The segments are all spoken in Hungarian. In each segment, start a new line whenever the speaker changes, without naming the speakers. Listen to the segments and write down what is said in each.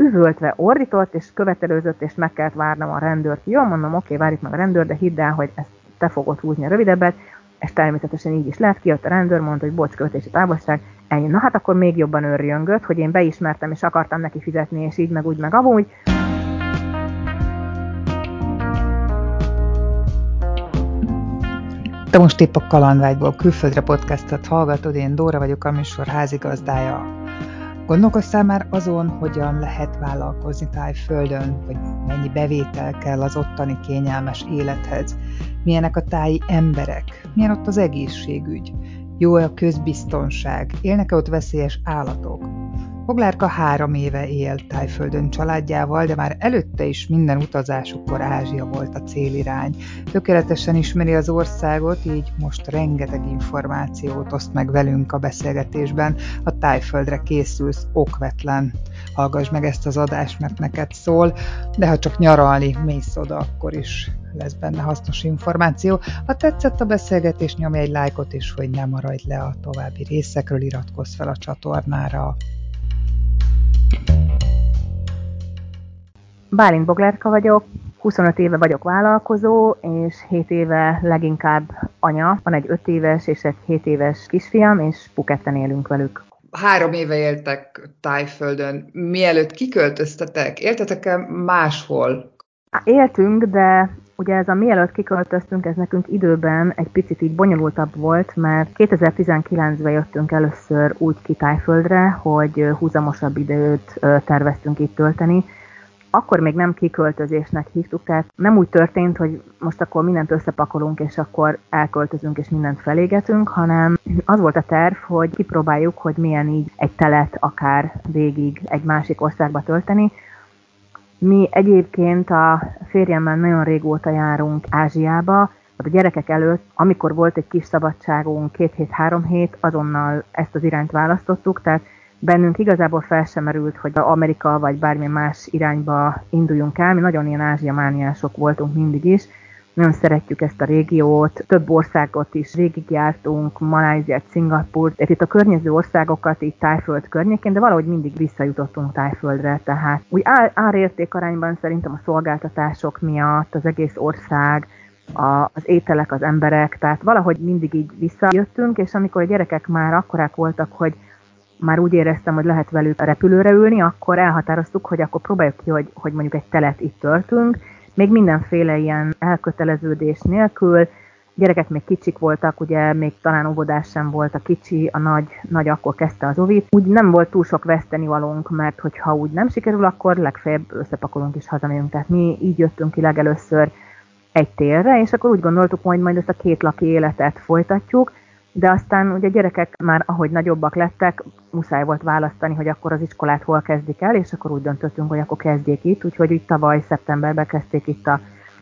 üvöltve ordított, és követelőzött, és meg kellett várnom a rendőrt. Jó, mondom, oké, várjuk meg a rendőr, de hidd el, hogy ezt te fogod húzni a rövidebbet, és természetesen így is lett, kijött a rendőr, mondta, hogy bocs, követési távolság, ennyi. Na hát akkor még jobban őrjöngött, hogy én beismertem, és akartam neki fizetni, és így meg úgy meg amúgy.
Te most épp a Kalandvágyból külföldre podcastot hallgatod, én Dóra vagyok, a műsor házigazdája. Gondolkoztál már azon, hogyan lehet vállalkozni tájföldön, vagy mennyi bevétel kell az ottani kényelmes élethez? Milyenek a táji emberek? Milyen ott az egészségügy? Jó a közbiztonság? Élnek-e ott veszélyes állatok? Foglárka három éve él Tájföldön családjával, de már előtte is minden utazásukkor Ázsia volt a célirány. Tökéletesen ismeri az országot, így most rengeteg információt oszt meg velünk a beszélgetésben. A Tájföldre készülsz okvetlen. Hallgass meg ezt az adást, mert neked szól, de ha csak nyaralni mész oda, akkor is lesz benne hasznos információ. Ha tetszett a beszélgetés, nyomj egy lájkot, és hogy ne maradj le a további részekről, iratkozz fel a csatornára.
Bálint Boglárka vagyok, 25 éve vagyok vállalkozó, és 7 éve leginkább anya. Van egy 5 éves és egy 7 éves kisfiam, és Puketten élünk velük.
Három éve éltek Tájföldön. Mielőtt kiköltöztetek, éltetek-e máshol?
Éltünk, de ugye ez a mielőtt kiköltöztünk, ez nekünk időben egy picit így bonyolultabb volt, mert 2019-ben jöttünk először úgy ki Tájföldre, hogy húzamosabb időt terveztünk itt tölteni, akkor még nem kiköltözésnek hívtuk, tehát nem úgy történt, hogy most akkor mindent összepakolunk, és akkor elköltözünk, és mindent felégetünk, hanem az volt a terv, hogy kipróbáljuk, hogy milyen így egy telet akár végig egy másik országba tölteni. Mi egyébként a férjemmel nagyon régóta járunk Ázsiába, a gyerekek előtt, amikor volt egy kis szabadságunk, két hét, három hét, azonnal ezt az irányt választottuk, tehát bennünk igazából fel sem merült, hogy Amerika vagy bármilyen más irányba induljunk el. Mi nagyon ilyen ázsia mániások voltunk mindig is. Nagyon szeretjük ezt a régiót, több országot is végigjártunk, Maláziát, Szingapurt, itt a környező országokat így Tájföld környékén, de valahogy mindig visszajutottunk Tájföldre, tehát úgy árérték arányban szerintem a szolgáltatások miatt az egész ország, a, az ételek, az emberek, tehát valahogy mindig így visszajöttünk, és amikor a gyerekek már akkorák voltak, hogy már úgy éreztem, hogy lehet velük a repülőre ülni, akkor elhatároztuk, hogy akkor próbáljuk ki, hogy, hogy mondjuk egy telet itt töltünk, még mindenféle ilyen elköteleződés nélkül, gyerekek még kicsik voltak, ugye még talán óvodás sem volt a kicsi, a nagy, nagy akkor kezdte az ovit. Úgy nem volt túl sok vesztenivalónk, mert hogyha úgy nem sikerül, akkor legfeljebb összepakolunk és hazamegyünk. Tehát mi így jöttünk ki legelőször egy térre, és akkor úgy gondoltuk, hogy majd ezt a két laki életet folytatjuk, de aztán ugye a gyerekek már ahogy nagyobbak lettek, muszáj volt választani, hogy akkor az iskolát hol kezdik el, és akkor úgy döntöttünk, hogy akkor kezdjék itt, úgyhogy úgy tavaly szeptemberben kezdték itt, a,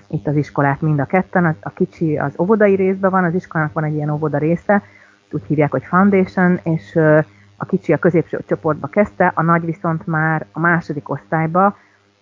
itt az iskolát mind a ketten, a, a kicsi az óvodai részben van, az iskolának van egy ilyen óvoda része, úgy hívják, hogy foundation, és a kicsi a középső csoportba kezdte, a nagy viszont már a második osztályba,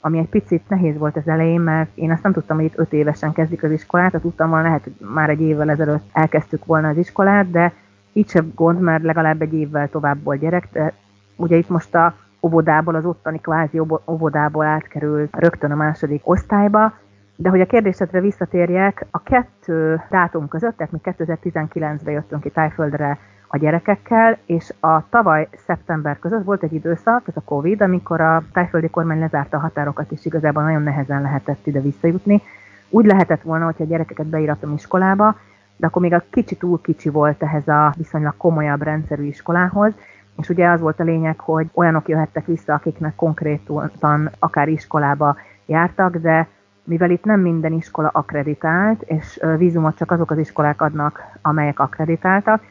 ami egy picit nehéz volt az elején, mert én azt nem tudtam, hogy itt öt évesen kezdik az iskolát, tehát tudtam volna, lehet, hogy már egy évvel ezelőtt elkezdtük volna az iskolát, de így sem gond, mert legalább egy évvel tovább volt gyerek. De ugye itt most a óvodából, az ottani kvázi óvodából átkerült rögtön a második osztályba, de hogy a kérdésedre visszatérjek, a kettő dátum között, tehát mi 2019-ben jöttünk ki Tájföldre a gyerekekkel, és a tavaly szeptember között volt egy időszak, ez a Covid, amikor a tájföldi kormány lezárta a határokat, és igazából nagyon nehezen lehetett ide visszajutni. Úgy lehetett volna, hogyha a gyerekeket beíratom iskolába, de akkor még a kicsi túl kicsi volt ehhez a viszonylag komolyabb rendszerű iskolához, és ugye az volt a lényeg, hogy olyanok jöhettek vissza, akiknek konkrétan akár iskolába jártak, de mivel itt nem minden iskola akreditált, és vízumot csak azok az iskolák adnak, amelyek akreditáltak,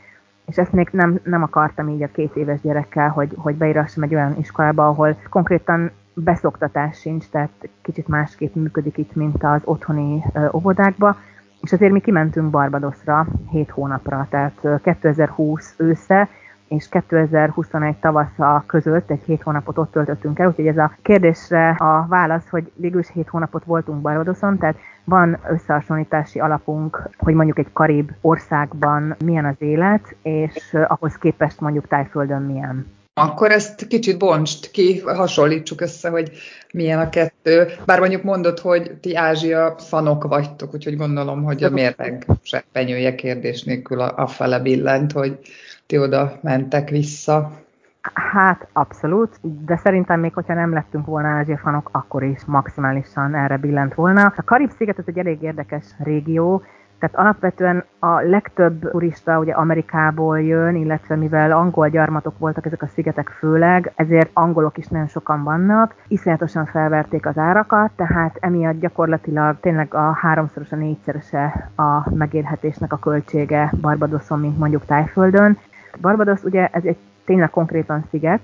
és ezt még nem, nem akartam így a két éves gyerekkel, hogy, hogy beírassam egy olyan iskolába, ahol konkrétan beszoktatás sincs, tehát kicsit másképp működik itt, mint az otthoni óvodákba, és azért mi kimentünk Barbadosra 7 hónapra, tehát 2020 ősze és 2021 tavasza között egy hét hónapot ott töltöttünk el, úgyhogy ez a kérdésre a válasz, hogy végül is hét hónapot voltunk Barbadoson, tehát van összehasonlítási alapunk, hogy mondjuk egy karib országban milyen az élet, és ahhoz képest mondjuk Tájföldön milyen.
Akkor ezt kicsit bontsd ki, hasonlítsuk össze, hogy milyen a kettő. Bár mondjuk mondod, hogy ti Ázsia fanok vagytok, úgyhogy gondolom, hogy a mérleg penyője kérdés nélkül a, a fele billent, hogy ti oda mentek vissza.
Hát abszolút, de szerintem még hogyha nem lettünk volna Ázsia fanok, akkor is maximálisan erre billent volna. A Karib-sziget ez egy elég érdekes régió, tehát alapvetően a legtöbb turista ugye Amerikából jön, illetve mivel angol gyarmatok voltak ezek a szigetek főleg, ezért angolok is nagyon sokan vannak. Iszonyatosan felverték az árakat, tehát emiatt gyakorlatilag tényleg a háromszorosa, négyszerese a megélhetésnek a költsége Barbadoson, mint mondjuk Tájföldön. Barbados ugye ez egy tényleg konkrétan sziget,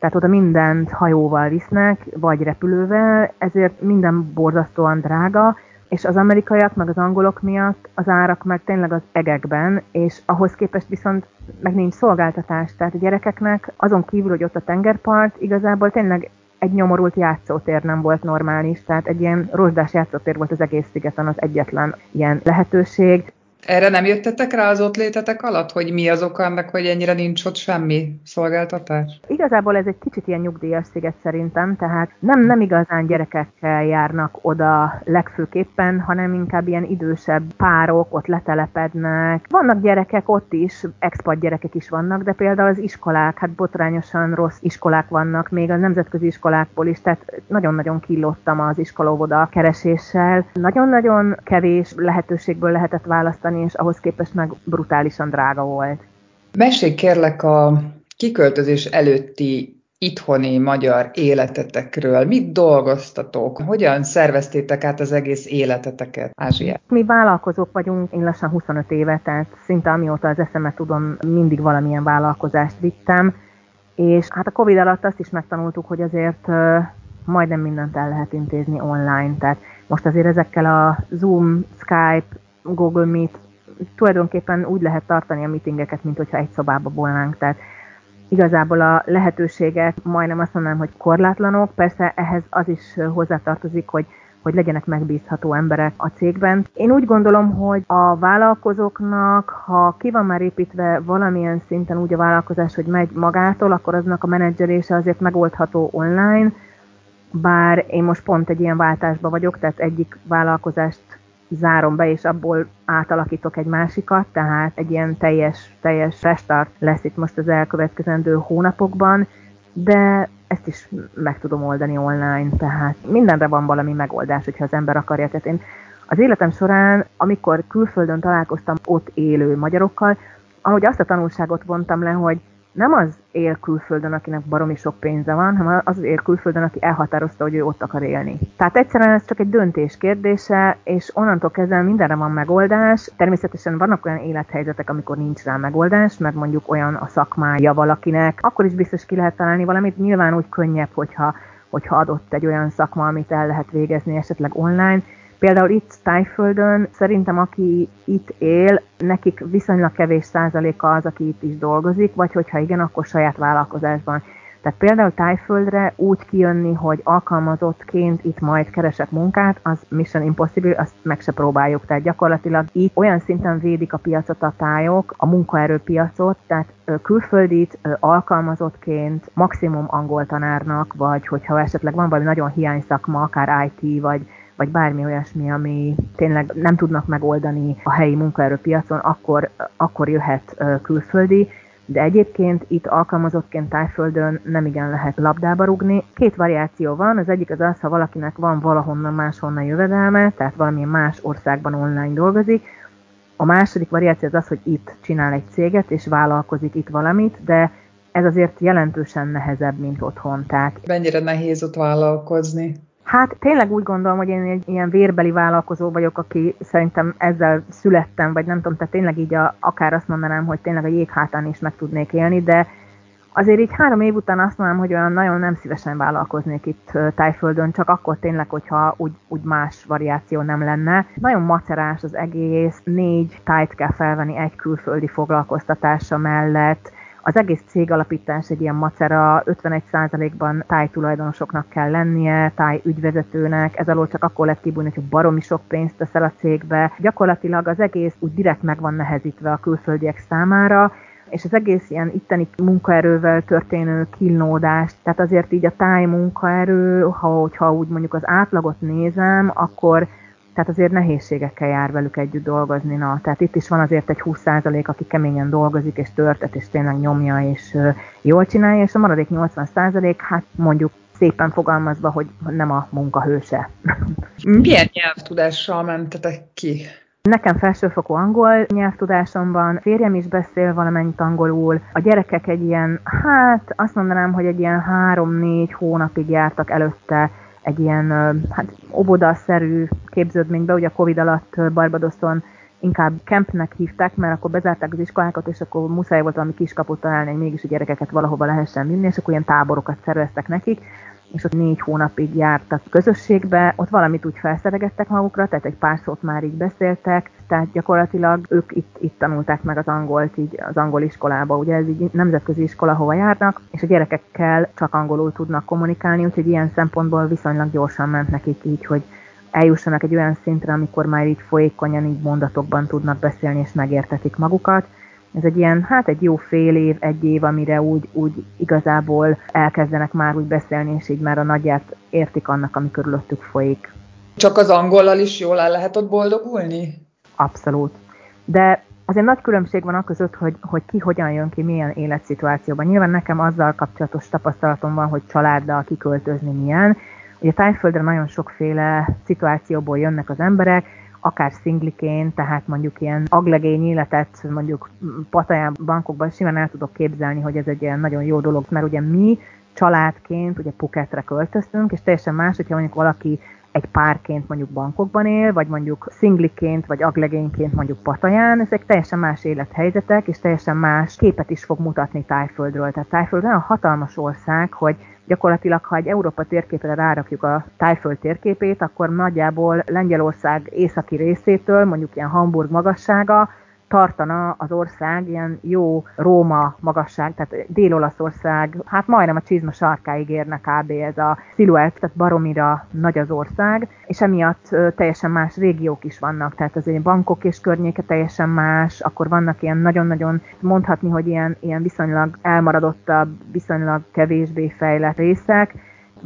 tehát oda mindent hajóval visznek, vagy repülővel, ezért minden borzasztóan drága, és az amerikaiak, meg az angolok miatt az árak meg tényleg az egekben, és ahhoz képest viszont meg nincs szolgáltatás. Tehát a gyerekeknek azon kívül, hogy ott a tengerpart, igazából tényleg egy nyomorult játszótér nem volt normális, tehát egy ilyen rozsdás játszótér volt az egész szigeten az egyetlen ilyen lehetőség.
Erre nem jöttetek rá az ott létetek alatt, hogy mi az oka annak, hogy ennyire nincs ott semmi szolgáltatás?
Igazából ez egy kicsit ilyen nyugdíjas sziget szerintem, tehát nem, nem igazán gyerekekkel járnak oda legfőképpen, hanem inkább ilyen idősebb párok ott letelepednek. Vannak gyerekek ott is, expat gyerekek is vannak, de például az iskolák, hát botrányosan rossz iskolák vannak, még a nemzetközi iskolákból is, tehát nagyon-nagyon killottam az iskolaóvoda kereséssel. Nagyon-nagyon kevés lehetőségből lehetett választani és ahhoz képest meg brutálisan drága volt.
Mesélj kérlek a kiköltözés előtti itthoni magyar életetekről. Mit dolgoztatok? Hogyan szerveztétek át az egész életeteket Ázsiát?
Mi vállalkozók vagyunk, én lassan 25 éve, tehát szinte amióta az eszemet tudom, mindig valamilyen vállalkozást vittem, és hát a Covid alatt azt is megtanultuk, hogy azért majdnem mindent el lehet intézni online, tehát most azért ezekkel a Zoom, Skype, Google Meet tulajdonképpen úgy lehet tartani a meetingeket, mint hogyha egy szobába volnánk. Tehát igazából a lehetőségek majdnem azt mondanám, hogy korlátlanok. Persze ehhez az is hozzátartozik, hogy hogy legyenek megbízható emberek a cégben. Én úgy gondolom, hogy a vállalkozóknak, ha ki van már építve valamilyen szinten úgy a vállalkozás, hogy megy magától, akkor aznak a menedzselése azért megoldható online, bár én most pont egy ilyen váltásban vagyok, tehát egyik vállalkozást zárom be, és abból átalakítok egy másikat, tehát egy ilyen teljes, teljes restart lesz itt most az elkövetkezendő hónapokban, de ezt is meg tudom oldani online, tehát mindenre van valami megoldás, hogyha az ember akarja. Tehát én az életem során, amikor külföldön találkoztam ott élő magyarokkal, ahogy azt a tanulságot vontam le, hogy nem az él külföldön, akinek baromi sok pénze van, hanem az él külföldön, aki elhatározta, hogy ő ott akar élni. Tehát egyszerűen ez csak egy döntés kérdése, és onnantól kezdve mindenre van megoldás. Természetesen vannak olyan élethelyzetek, amikor nincs rá megoldás, mert mondjuk olyan a szakmája valakinek, akkor is biztos ki lehet találni valamit. Nyilván úgy könnyebb, hogyha hogyha adott egy olyan szakma, amit el lehet végezni esetleg online, Például itt Tájföldön szerintem aki itt él, nekik viszonylag kevés százaléka az, aki itt is dolgozik, vagy hogyha igen, akkor saját vállalkozásban. Tehát például Tájföldre úgy kijönni, hogy alkalmazottként itt majd keresek munkát, az Mission Impossible, azt meg se próbáljuk. Tehát gyakorlatilag itt olyan szinten védik a piacot a tájok, a munkaerőpiacot, tehát külföldit alkalmazottként maximum angol tanárnak, vagy hogyha esetleg van valami nagyon hiány szakma, akár IT, vagy vagy bármi olyasmi, ami tényleg nem tudnak megoldani a helyi munkaerőpiacon, akkor, akkor jöhet külföldi, de egyébként itt alkalmazottként tájföldön nem igen lehet labdába rugni. Két variáció van, az egyik az az, ha valakinek van valahonnan máshonnan jövedelme, tehát valamilyen más országban online dolgozik, a második variáció az az, hogy itt csinál egy céget, és vállalkozik itt valamit, de ez azért jelentősen nehezebb, mint otthon. Tehát...
Mennyire nehéz ott vállalkozni?
Hát tényleg úgy gondolom, hogy én egy ilyen vérbeli vállalkozó vagyok, aki szerintem ezzel születtem, vagy nem tudom, tehát tényleg így a, akár azt mondanám, hogy tényleg a jéghátán is meg tudnék élni, de azért így három év után azt mondanám, hogy olyan nagyon nem szívesen vállalkoznék itt Tájföldön, csak akkor tényleg, hogyha úgy, úgy más variáció nem lenne. Nagyon macerás az egész, négy tájt kell felvenni egy külföldi foglalkoztatása mellett, az egész cég alapítás egy ilyen macera, 51%-ban tájtulajdonosoknak kell lennie, táj ügyvezetőnek, ez alól csak akkor lehet kibújni, hogy baromi sok pénzt teszel a cégbe. Gyakorlatilag az egész úgy direkt meg van nehezítve a külföldiek számára, és az egész ilyen itteni munkaerővel történő kínlódás, tehát azért így a táj munkaerő, ha, hogyha úgy mondjuk az átlagot nézem, akkor tehát azért nehézségekkel jár velük együtt dolgozni. Na. Tehát itt is van azért egy 20% aki keményen dolgozik, és törtet, és tényleg nyomja, és jól csinálja, és a maradék 80% hát mondjuk szépen fogalmazva, hogy nem a munkahőse.
Milyen nyelvtudással mentetek ki?
Nekem felsőfokú angol nyelvtudásom van, férjem is beszél valamennyit angolul, a gyerekek egy ilyen, hát azt mondanám, hogy egy ilyen három-négy hónapig jártak előtte egy ilyen hát, obodaszerű képződménybe, ugye a Covid alatt Barbadoson inkább campnek hívták, mert akkor bezárták az iskolákat, és akkor muszáj volt valami kiskaput találni, hogy mégis a gyerekeket valahova lehessen vinni, és akkor ilyen táborokat szerveztek nekik, és ott négy hónapig jártak közösségbe, ott valamit úgy felszeregettek magukra, tehát egy pár szót már így beszéltek, tehát gyakorlatilag ők itt, itt tanulták meg az angolt így az angol iskolába, ugye ez így nemzetközi iskola, hova járnak, és a gyerekekkel csak angolul tudnak kommunikálni, úgyhogy ilyen szempontból viszonylag gyorsan ment nekik így, hogy eljussanak egy olyan szintre, amikor már így folyékonyan így mondatokban tudnak beszélni és megértetik magukat ez egy ilyen, hát egy jó fél év, egy év, amire úgy, úgy igazából elkezdenek már úgy beszélni, és így már a nagyját értik annak, ami körülöttük folyik.
Csak az angollal is jól el lehet ott boldogulni?
Abszolút. De azért nagy különbség van között, hogy, hogy ki hogyan jön ki, milyen életszituációban. Nyilván nekem azzal kapcsolatos tapasztalatom van, hogy családdal kiköltözni milyen. Ugye Tájföldre nagyon sokféle szituációból jönnek az emberek, akár szingliként, tehát mondjuk ilyen aglegény életet mondjuk Pataján bankokban simán el tudok képzelni, hogy ez egy ilyen nagyon jó dolog, mert ugye mi családként ugye Phuketre költöztünk, és teljesen más, hogyha mondjuk valaki egy párként mondjuk bankokban él, vagy mondjuk szingliként, vagy aglegényként mondjuk Pataján, ezek teljesen más élethelyzetek, és teljesen más képet is fog mutatni Tájföldről. Tehát Tájföld olyan hatalmas ország, hogy gyakorlatilag, ha egy Európa térképre rárakjuk a tájföld térképét, akkor nagyjából Lengyelország északi részétől, mondjuk ilyen Hamburg magassága, tartana az ország ilyen jó Róma magasság, tehát Dél-Olaszország, hát majdnem a csizma sarkáig érne kb. ez a sziluett, tehát baromira nagy az ország, és emiatt teljesen más régiók is vannak, tehát azért bankok és környéke teljesen más, akkor vannak ilyen nagyon-nagyon mondhatni, hogy ilyen, ilyen viszonylag elmaradottabb, viszonylag kevésbé fejlett részek,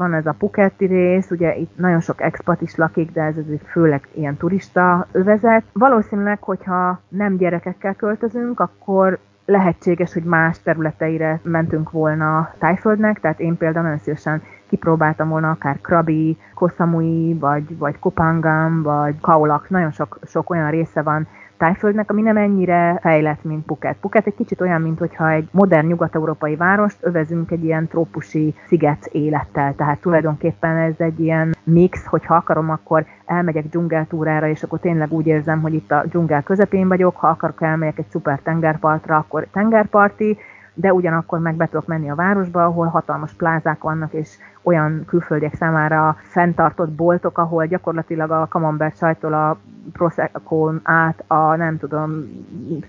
van ez a Phuketti rész, ugye itt nagyon sok expat is lakik, de ez azért főleg ilyen turista övezet. Valószínűleg, hogyha nem gyerekekkel költözünk, akkor lehetséges, hogy más területeire mentünk volna Tájföldnek, tehát én például nagyon szívesen kipróbáltam volna akár Krabi, Kosamui, vagy, vagy Kopangam, vagy Kaolak, nagyon sok, sok olyan része van Tájföldnek, ami nem ennyire fejlett, mint Phuket. Phuket egy kicsit olyan, mintha egy modern nyugat-európai várost övezünk egy ilyen trópusi sziget élettel. Tehát tulajdonképpen ez egy ilyen mix, hogyha akarom, akkor elmegyek dzsungeltúrára, és akkor tényleg úgy érzem, hogy itt a dzsungel közepén vagyok, ha akarok elmegyek egy szuper tengerpartra, akkor tengerparti, de ugyanakkor meg be tudok menni a városba, ahol hatalmas plázák vannak, és olyan külföldiek számára fenntartott boltok, ahol gyakorlatilag a camembert sajtól a prosecco át a nem tudom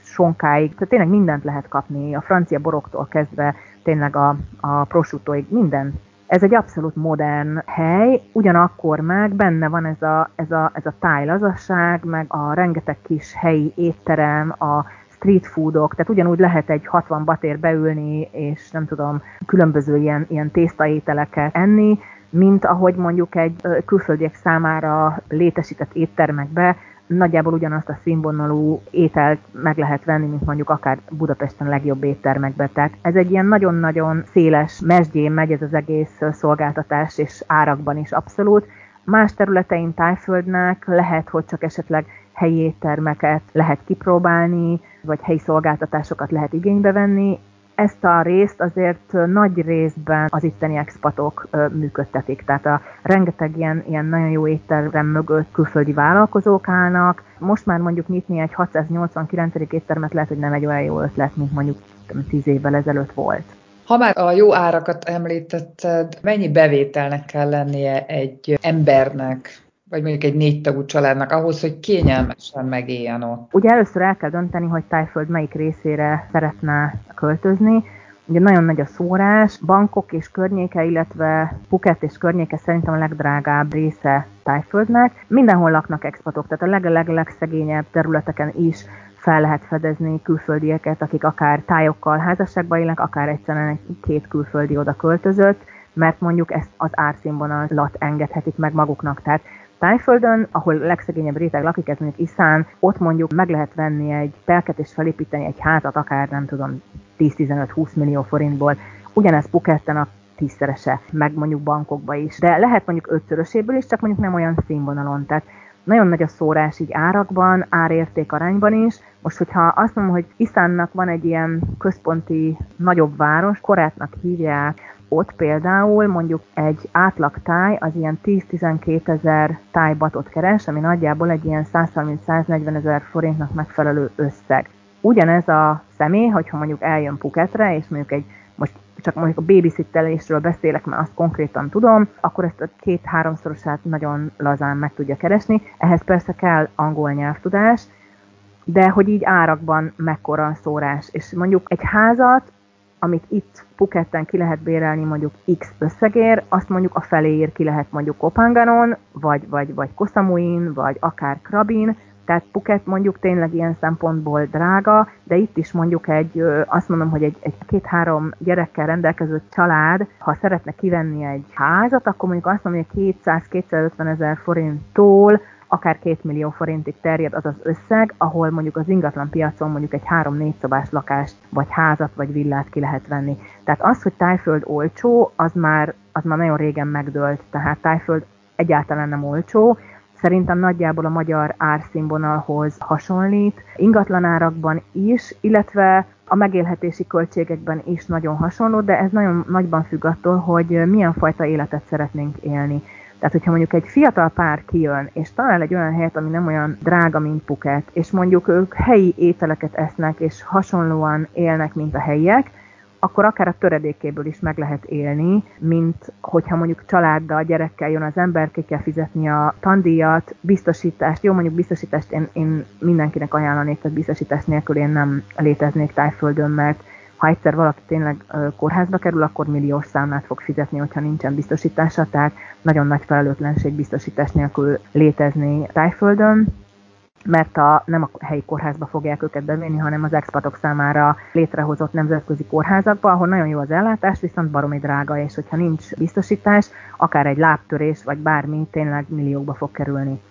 sonkáig, tehát tényleg mindent lehet kapni, a francia boroktól kezdve tényleg a, a prosciuttoig, minden. Ez egy abszolút modern hely, ugyanakkor meg benne van ez a, ez a, ez a tájlazasság, meg a rengeteg kis helyi étterem, a street foodok, tehát ugyanúgy lehet egy 60 batér beülni, és nem tudom, különböző ilyen, ilyen tésztaételeket enni, mint ahogy mondjuk egy külföldiek számára létesített éttermekbe nagyjából ugyanazt a színvonalú ételt meg lehet venni, mint mondjuk akár Budapesten legjobb éttermekbe. Tehát ez egy ilyen nagyon-nagyon széles mesdjén megy ez az egész szolgáltatás, és árakban is abszolút. Más területein Tájföldnek lehet, hogy csak esetleg helyi éttermeket lehet kipróbálni, vagy helyi szolgáltatásokat lehet igénybe venni. Ezt a részt azért nagy részben az itteni expatok működtetik, tehát a rengeteg ilyen, ilyen nagyon jó étterem mögött külföldi vállalkozók állnak. Most már mondjuk nyitni egy 689. éttermet lehet, hogy nem egy olyan jó ötlet, mint mondjuk 10 évvel ezelőtt volt.
Ha már a jó árakat említetted, mennyi bevételnek kell lennie egy embernek, vagy mondjuk egy négy tagú családnak ahhoz, hogy kényelmesen megéljen ott?
Ugye először el kell dönteni, hogy Tájföld melyik részére szeretne költözni. Ugye nagyon nagy a szórás, bankok és környéke, illetve Phuket és környéke szerintem a legdrágább része Tájföldnek. Mindenhol laknak expatok, tehát a leg-leg-legszegényebb területeken is fel lehet fedezni külföldieket, akik akár tájokkal házasságban élnek, akár egyszerűen egy két külföldi oda költözött, mert mondjuk ezt az árszínvonalat engedhetik meg maguknak. Tehát Tájföldön, ahol a legszegényebb réteg lakik, ez mondjuk Iszán, ott mondjuk meg lehet venni egy telket és felépíteni egy házat, akár nem tudom, 10-15-20 millió forintból. Ugyanez Phuketten a tízszerese, meg mondjuk bankokba is. De lehet mondjuk ötszöröséből is, csak mondjuk nem olyan színvonalon. Tehát nagyon nagy a szórás így árakban, árérték arányban is. Most, hogyha azt mondom, hogy Iszánnak van egy ilyen központi nagyobb város, Korátnak hívják, ott például mondjuk egy átlag táj az ilyen 10-12 ezer tájbatot keres, ami nagyjából egy ilyen 130-140 ezer forintnak megfelelő összeg. Ugyanez a személy, hogyha mondjuk eljön Puketre, és mondjuk egy most csak mondjuk a babysittelésről beszélek, mert azt konkrétan tudom, akkor ezt a két-háromszorosát nagyon lazán meg tudja keresni. Ehhez persze kell angol nyelvtudás, de hogy így árakban mekkora a szórás. És mondjuk egy házat, amit itt Phuketten ki lehet bérelni mondjuk X összegér, azt mondjuk a feléért ki lehet mondjuk Kopanganon, vagy, vagy, vagy Kosamuin, vagy akár Krabin, tehát Phuket mondjuk tényleg ilyen szempontból drága, de itt is mondjuk egy, azt mondom, hogy egy, egy két-három gyerekkel rendelkező család, ha szeretne kivenni egy házat, akkor mondjuk azt mondom, hogy 200-250 ezer forinttól akár 2 millió forintig terjed az az összeg, ahol mondjuk az ingatlan piacon mondjuk egy 3-4 szobás lakást, vagy házat, vagy villát ki lehet venni. Tehát az, hogy tájföld olcsó, az már, az már nagyon régen megdőlt. Tehát tájföld egyáltalán nem olcsó, szerintem nagyjából a magyar árszínvonalhoz hasonlít, ingatlanárakban is, illetve a megélhetési költségekben is nagyon hasonló, de ez nagyon nagyban függ attól, hogy milyen fajta életet szeretnénk élni. Tehát, hogyha mondjuk egy fiatal pár kijön, és talál egy olyan helyet, ami nem olyan drága, mint Puket, és mondjuk ők helyi ételeket esznek, és hasonlóan élnek, mint a helyiek, akkor akár a töredékéből is meg lehet élni, mint hogyha mondjuk családdal, gyerekkel jön az ember, ki kell fizetni a tandíjat, biztosítást, jó mondjuk biztosítást én, én mindenkinek ajánlanék, tehát biztosítás nélkül én nem léteznék tájföldön, mert ha egyszer valaki tényleg kórházba kerül, akkor milliós számlát fog fizetni, hogyha nincsen biztosítása, tehát nagyon nagy felelőtlenség biztosítás nélkül létezni tájföldön mert a, nem a helyi kórházba fogják őket bevinni, hanem az expatok számára létrehozott nemzetközi kórházakba, ahol nagyon jó az ellátás, viszont baromi drága, és hogyha nincs biztosítás, akár egy lábtörés, vagy bármi, tényleg milliókba fog kerülni.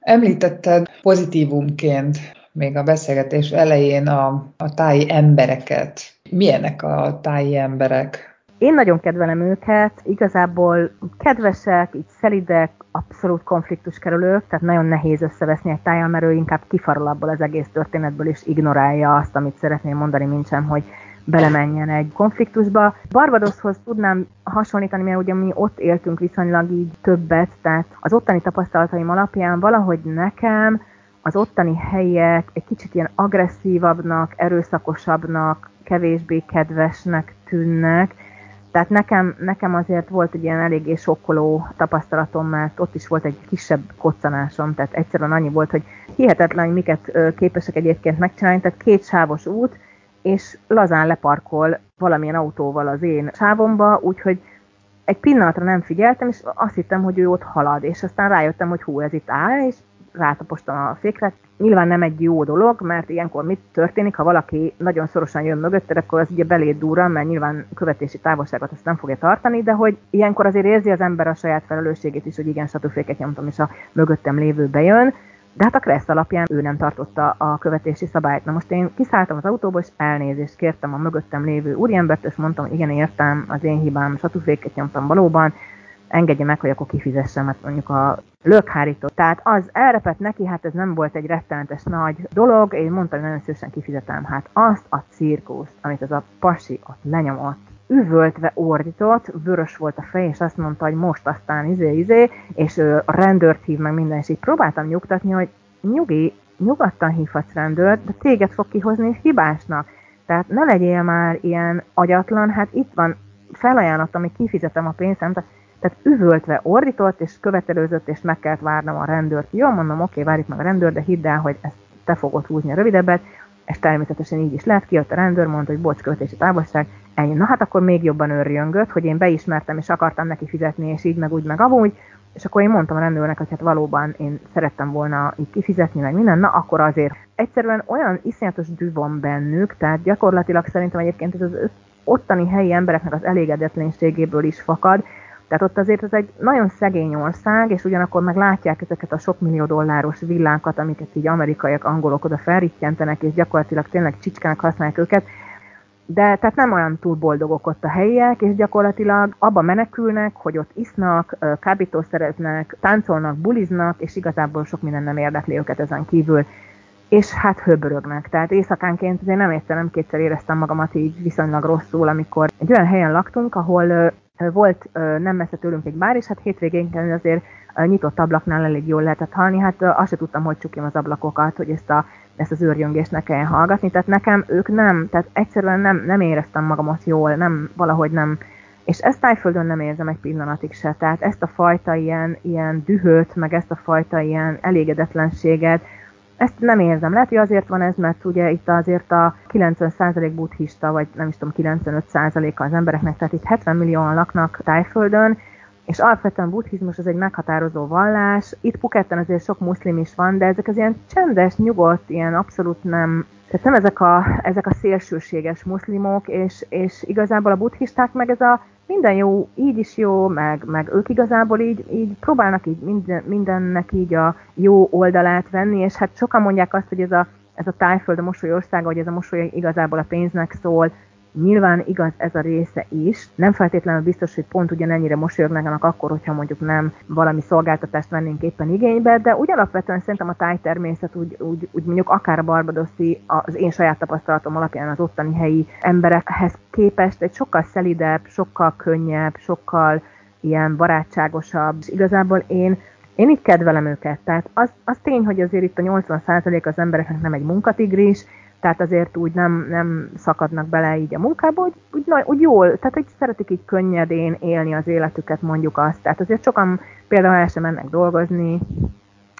Említetted pozitívumként még a beszélgetés elején a, a táji embereket. Milyenek a táji emberek?
Én nagyon kedvelem őket, igazából kedvesek, így szelidek, abszolút konfliktuskerülők, tehát nagyon nehéz összeveszni egy tájjal, mert ő inkább kifarol abból az egész történetből, és ignorálja azt, amit szeretném mondani, mint sem, hogy belemenjen egy konfliktusba. Barbadoshoz tudnám hasonlítani, mert ugye mi ott éltünk viszonylag így többet, tehát az ottani tapasztalataim alapján valahogy nekem az ottani helyiek egy kicsit ilyen agresszívabbnak, erőszakosabbnak, kevésbé kedvesnek tűnnek, tehát nekem, nekem azért volt egy ilyen eléggé sokkoló tapasztalatom, mert ott is volt egy kisebb koccanásom, tehát egyszerűen annyi volt, hogy hihetetlen, hogy miket képesek egyébként megcsinálni, tehát két sávos út, és lazán leparkol valamilyen autóval az én sávomba, úgyhogy egy pillanatra nem figyeltem, és azt hittem, hogy ő ott halad, és aztán rájöttem, hogy hú, ez itt áll, és rátapostam a fékre. Nyilván nem egy jó dolog, mert ilyenkor mit történik, ha valaki nagyon szorosan jön mögötted, akkor az ugye beléd durran, mert nyilván követési távolságot azt nem fogja tartani, de hogy ilyenkor azért érzi az ember a saját felelősségét is, hogy igen, satúféket nyomtam, és a mögöttem lévő bejön. De hát a Kressz alapján ő nem tartotta a követési szabályt. Na most én kiszálltam az autóból, és elnézést kértem a mögöttem lévő úriembert, és mondtam, igen, értem, az én hibám, satúféket nyomtam valóban, engedje meg, hogy akkor kifizessem, hát mondjuk a lökhárító. Tehát az elrepett neki, hát ez nem volt egy rettenetes nagy dolog, én mondtam, hogy nagyon szívesen kifizetem. Hát azt a cirkuszt, amit az a pasi ott lenyomott, üvöltve ordított, vörös volt a fej, és azt mondta, hogy most aztán izé, izé, és a rendőrt hív meg minden, és így próbáltam nyugtatni, hogy nyugi, nyugodtan hívhatsz rendőrt, de téged fog kihozni hibásnak. Tehát ne legyél már ilyen agyatlan, hát itt van felajánlottam, hogy kifizetem a pénzem, tehát tehát üvöltve ordított, és követelőzött, és meg kellett várnom a rendőrt. Jó, mondom, oké, várjuk meg a rendőr, de hidd el, hogy ezt te fogod húzni a rövidebbet, és természetesen így is lett, kijött a rendőr, mondta, hogy bocs, költési távolság, ennyi. Na hát akkor még jobban őrjöngött, hogy én beismertem, és akartam neki fizetni, és így meg úgy meg amúgy, és akkor én mondtam a rendőrnek, hogy hát valóban én szerettem volna így kifizetni, meg minden, na akkor azért egyszerűen olyan iszonyatos dű van bennük, tehát gyakorlatilag szerintem egyébként ez az ottani helyi embereknek az elégedetlenségéből is fakad, tehát ott azért ez egy nagyon szegény ország, és ugyanakkor meg látják ezeket a sok millió dolláros villákat, amiket így amerikaiak, angolok oda felrittyentenek, és gyakorlatilag tényleg csicskának használják őket, de tehát nem olyan túl boldogok ott a helyiek, és gyakorlatilag abba menekülnek, hogy ott isznak, kábítószereznek, táncolnak, buliznak, és igazából sok minden nem érdekli őket ezen kívül és hát höbörögnek. Tehát éjszakánként azért nem egyszer, nem kétszer éreztem magamat így viszonylag rosszul, amikor egy olyan helyen laktunk, ahol volt nem messze tőlünk egy bár, és hát hétvégén azért nyitott ablaknál elég jól lehetett hallni, hát azt se tudtam, hogy csukjam az ablakokat, hogy ezt, a, ezt az őrjöngést ne kelljen hallgatni, tehát nekem ők nem, tehát egyszerűen nem, nem éreztem magamat jól, nem, valahogy nem, és ezt tájföldön nem érzem egy pillanatig se, tehát ezt a fajta ilyen, ilyen dühöt, meg ezt a fajta ilyen elégedetlenséget, ezt nem érzem. Lehet, hogy azért van ez, mert ugye itt azért a 90% buddhista, vagy nem is tudom, 95%-a az embereknek, tehát itt 70 millióan laknak Tájföldön, és alapvetően buddhizmus az egy meghatározó vallás. Itt Puketten azért sok muszlim is van, de ezek az ilyen csendes, nyugodt, ilyen abszolút nem tehát nem ezek a, ezek a szélsőséges muszlimok, és, és igazából a buddhisták meg ez a minden jó, így is jó, meg, meg ők igazából így, így próbálnak így minden, mindennek így a jó oldalát venni, és hát sokan mondják azt, hogy ez a, ez a tájföld a mosoly országa, hogy ez a mosoly igazából a pénznek szól, Nyilván igaz ez a része is, nem feltétlenül biztos, hogy pont ugyanennyire mosolyognának akkor, hogyha mondjuk nem valami szolgáltatást vennénk éppen igénybe, de úgy alapvetően szerintem a tájtermészet úgy, úgy, úgy mondjuk akár a barbadoszi, az én saját tapasztalatom alapján az ottani helyi emberekhez képest egy sokkal szelidebb, sokkal könnyebb, sokkal ilyen barátságosabb, és igazából én én itt kedvelem őket, tehát az, az tény, hogy azért itt a 80% az embereknek nem egy munkatigris, tehát azért úgy nem, nem szakadnak bele így a munkába, hogy úgy, úgy jól, tehát hogy szeretik így könnyedén élni az életüket, mondjuk azt. Tehát azért sokan például el sem mennek dolgozni,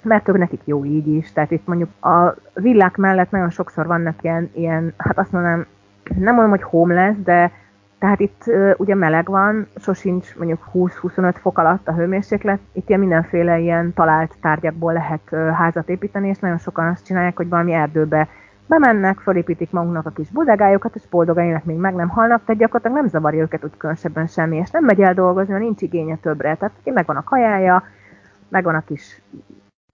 mert ők nekik jó így is. Tehát itt mondjuk a villák mellett nagyon sokszor vannak ilyen, ilyen hát azt mondanám, nem mondom, hogy homeless, de tehát itt uh, ugye meleg van, sosincs mondjuk 20-25 fok alatt a hőmérséklet, itt ilyen mindenféle ilyen talált tárgyakból lehet uh, házat építeni, és nagyon sokan azt csinálják, hogy valami erdőbe bemennek, felépítik magunknak a kis bodegájukat, és boldogan élnek, még meg nem halnak, tehát gyakorlatilag nem zavarja őket úgy különösebben semmi, és nem megy el dolgozni, mert nincs igénye többre. Tehát neki megvan a kajája, megvan a kis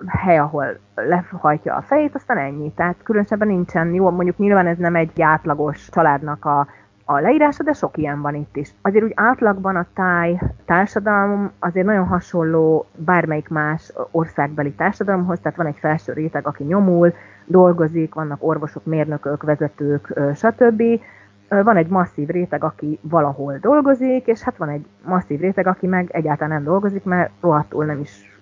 hely, ahol lehajtja a fejét, aztán ennyi. Tehát különösebben nincsen, jó, mondjuk nyilván ez nem egy átlagos családnak a, a leírása, de sok ilyen van itt is. Azért úgy átlagban a táj társadalom azért nagyon hasonló bármelyik más országbeli társadalomhoz, tehát van egy felső réteg, aki nyomul, dolgozik, vannak orvosok, mérnökök, vezetők, stb. Van egy masszív réteg, aki valahol dolgozik, és hát van egy masszív réteg, aki meg egyáltalán nem dolgozik, mert rohadtul nem is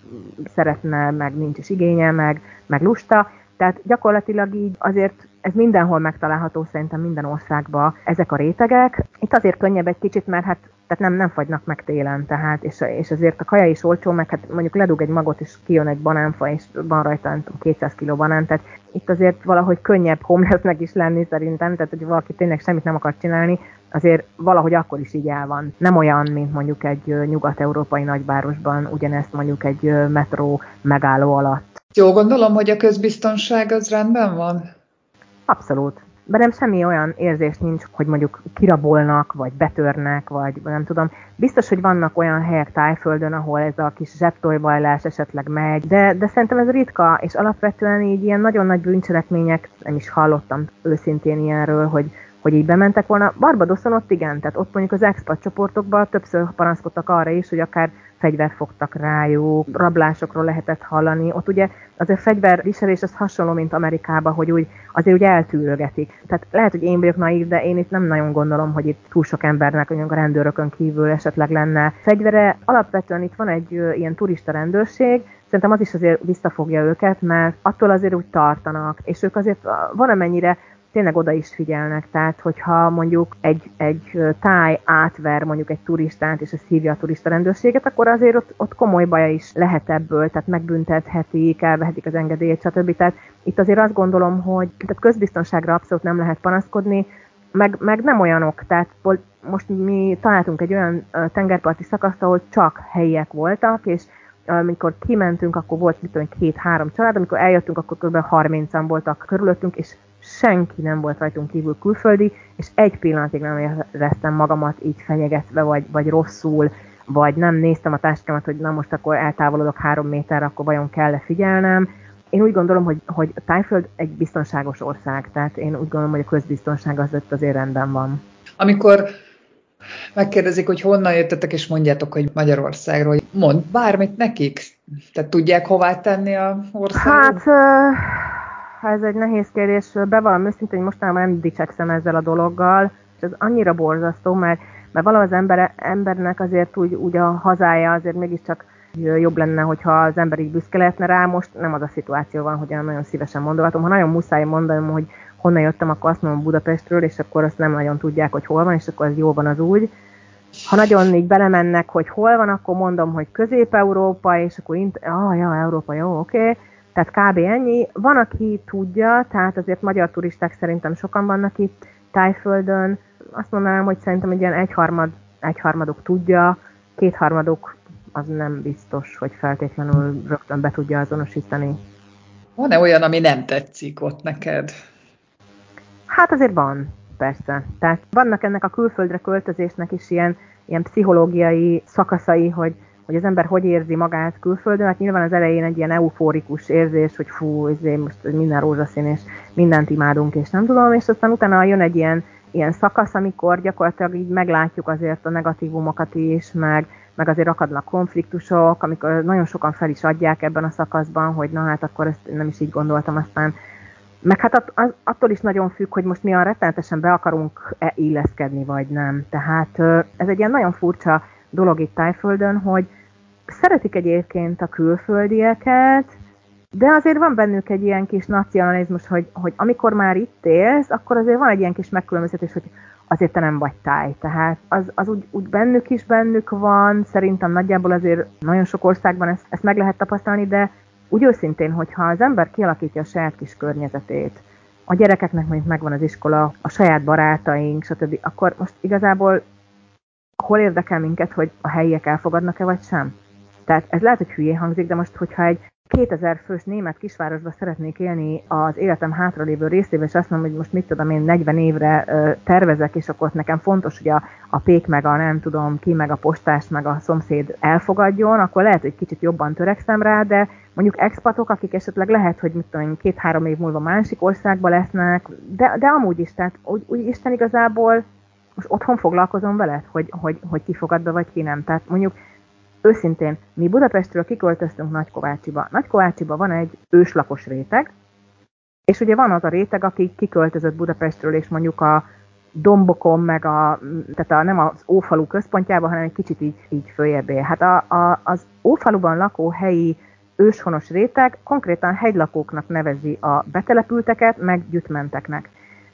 szeretne, meg nincs is igénye, meg, meg lusta. Tehát gyakorlatilag így azért ez mindenhol megtalálható szerintem minden országban ezek a rétegek. Itt azért könnyebb egy kicsit, mert hát tehát nem, nem fagynak meg télen, tehát, és, és azért a kaja is olcsó, meg hát mondjuk ledug egy magot, és kijön egy banánfa, és van rajta, nem tudom, 200 kg banán, tehát itt azért valahogy könnyebb homelessnek is lenni szerintem, tehát hogy valaki tényleg semmit nem akar csinálni, azért valahogy akkor is így el van. Nem olyan, mint mondjuk egy nyugat-európai nagyvárosban, ugyanezt mondjuk egy metró megálló alatt.
Jó, gondolom, hogy a közbiztonság az rendben van?
Abszolút bennem semmi olyan érzés nincs, hogy mondjuk kirabolnak, vagy betörnek, vagy nem tudom. Biztos, hogy vannak olyan helyek tájföldön, ahol ez a kis zsebtojbajlás esetleg megy, de, de szerintem ez ritka, és alapvetően így ilyen nagyon nagy bűncselekmények, nem is hallottam őszintén ilyenről, hogy hogy így bementek volna. Barbadoson ott igen, tehát ott mondjuk az expat csoportokban többször panaszkodtak arra is, hogy akár fegyvert fogtak rájuk, rablásokról lehetett hallani. Ott ugye az a fegyverviselés az hasonló, mint Amerikában, hogy úgy azért úgy eltűrögetik. Tehát lehet, hogy én vagyok naív, de én itt nem nagyon gondolom, hogy itt túl sok embernek, mondjuk a rendőrökön kívül esetleg lenne fegyvere. Alapvetően itt van egy ilyen turista rendőrség, szerintem az is azért visszafogja őket, mert attól azért úgy tartanak, és ők azért van amennyire tényleg oda is figyelnek, tehát hogyha mondjuk egy, egy táj átver mondjuk egy turistát, és ez hívja a turista rendőrséget, akkor azért ott, ott komoly baja is lehet ebből, tehát megbüntethetik, elvehetik az engedélyt, stb. Tehát itt azért azt gondolom, hogy tehát közbiztonságra abszolút nem lehet panaszkodni, meg, meg nem olyanok, tehát most mi találtunk egy olyan tengerparti szakaszt, ahol csak helyiek voltak, és amikor kimentünk, akkor volt mit tudom, két-három család, amikor eljöttünk, akkor kb. 30-an voltak körülöttünk, és senki nem volt rajtunk kívül külföldi, és egy pillanatig nem éreztem magamat így fenyegetve, vagy, vagy rosszul, vagy nem néztem a táskámat, hogy na most akkor eltávolodok három méterre, akkor vajon kell-e figyelnem. Én úgy gondolom, hogy, hogy Tájföld egy biztonságos ország, tehát én úgy gondolom, hogy a közbiztonság az ott azért rendben van.
Amikor megkérdezik, hogy honnan jöttetek, és mondjátok, hogy Magyarországról. Mond bármit nekik. Tehát tudják hová tenni a országot?
Hát ez egy nehéz kérdés. Bevallom őszintén, hogy mostanában nem dicsekszem ezzel a dologgal, és ez annyira borzasztó, mert, mert valahogy az ember, embernek azért úgy, úgy a hazája azért mégiscsak jobb lenne, hogyha az ember így büszke lehetne rá. Most nem az a szituáció van, hogy nagyon szívesen mondogatom. Ha nagyon muszáj mondanom, hogy honnan jöttem, akkor azt mondom Budapestről, és akkor azt nem nagyon tudják, hogy hol van, és akkor az jó van az úgy. Ha nagyon így belemennek, hogy hol van, akkor mondom, hogy Közép-Európa, és akkor int- ah, ja, Európa, jó, oké. Okay. Tehát kb. ennyi. Van, aki tudja, tehát azért magyar turisták szerintem sokan vannak itt Tájföldön. Azt mondanám, hogy szerintem egy ilyen egyharmad, egyharmaduk tudja, kétharmaduk az nem biztos, hogy feltétlenül rögtön be tudja azonosítani.
Van-e olyan, ami nem tetszik ott neked?
Hát azért van, persze. Tehát vannak ennek a külföldre költözésnek is ilyen, ilyen pszichológiai szakaszai, hogy, hogy az ember hogy érzi magát külföldön. Hát nyilván az elején egy ilyen eufórikus érzés, hogy fú, ezért most minden rózsaszín, és mindent imádunk, és nem tudom, és aztán utána jön egy ilyen, ilyen szakasz, amikor gyakorlatilag így meglátjuk azért a negatívumokat is, meg, meg azért akadnak konfliktusok, amikor nagyon sokan fel is adják ebben a szakaszban, hogy na hát akkor ezt nem is így gondoltam, aztán meg hát att, az, attól is nagyon függ, hogy most mi a rettenetesen be akarunk-e illeszkedni, vagy nem. Tehát ez egy ilyen nagyon furcsa dolog itt Tájföldön, hogy szeretik egyébként a külföldieket, de azért van bennük egy ilyen kis nacionalizmus, hogy, hogy amikor már itt élsz, akkor azért van egy ilyen kis megkülönböztetés, hogy azért te nem vagy táj. Tehát az, az úgy, úgy bennük is bennük van, szerintem nagyjából azért nagyon sok országban ezt, ezt meg lehet tapasztalni, de úgy őszintén, hogyha az ember kialakítja a saját kis környezetét, a gyerekeknek mondjuk megvan az iskola, a saját barátaink, stb., akkor most igazából hol érdekel minket, hogy a helyiek elfogadnak-e vagy sem? Tehát ez lehet, hogy hülyé hangzik, de most, hogyha egy 2000 fős német kisvárosba szeretnék élni az életem hátralévő részével, és azt mondom, hogy most mit tudom én 40 évre tervezek, és akkor nekem fontos, hogy a, a pék meg a nem tudom ki, meg a postás, meg a szomszéd elfogadjon, akkor lehet, hogy kicsit jobban törekszem rá, de mondjuk expatok, akik esetleg lehet, hogy mit tudom, két-három év múlva másik országba lesznek, de, de amúgy is, tehát úgy, úgy Isten igazából most otthon foglalkozom vele, hogy, hogy, hogy ki fogad be, vagy ki nem. Tehát mondjuk őszintén, mi Budapestről kiköltöztünk Nagykovácsiba. Nagykovácsiba van egy őslakos réteg, és ugye van az a réteg, aki kiköltözött Budapestről, és mondjuk a dombokon, meg a, tehát a, nem az Ófalu központjában, hanem egy kicsit így, így följebb Hát a, a, az Ófaluban lakó helyi őshonos réteg konkrétan hegylakóknak nevezi a betelepülteket, meg gyütmenteknek.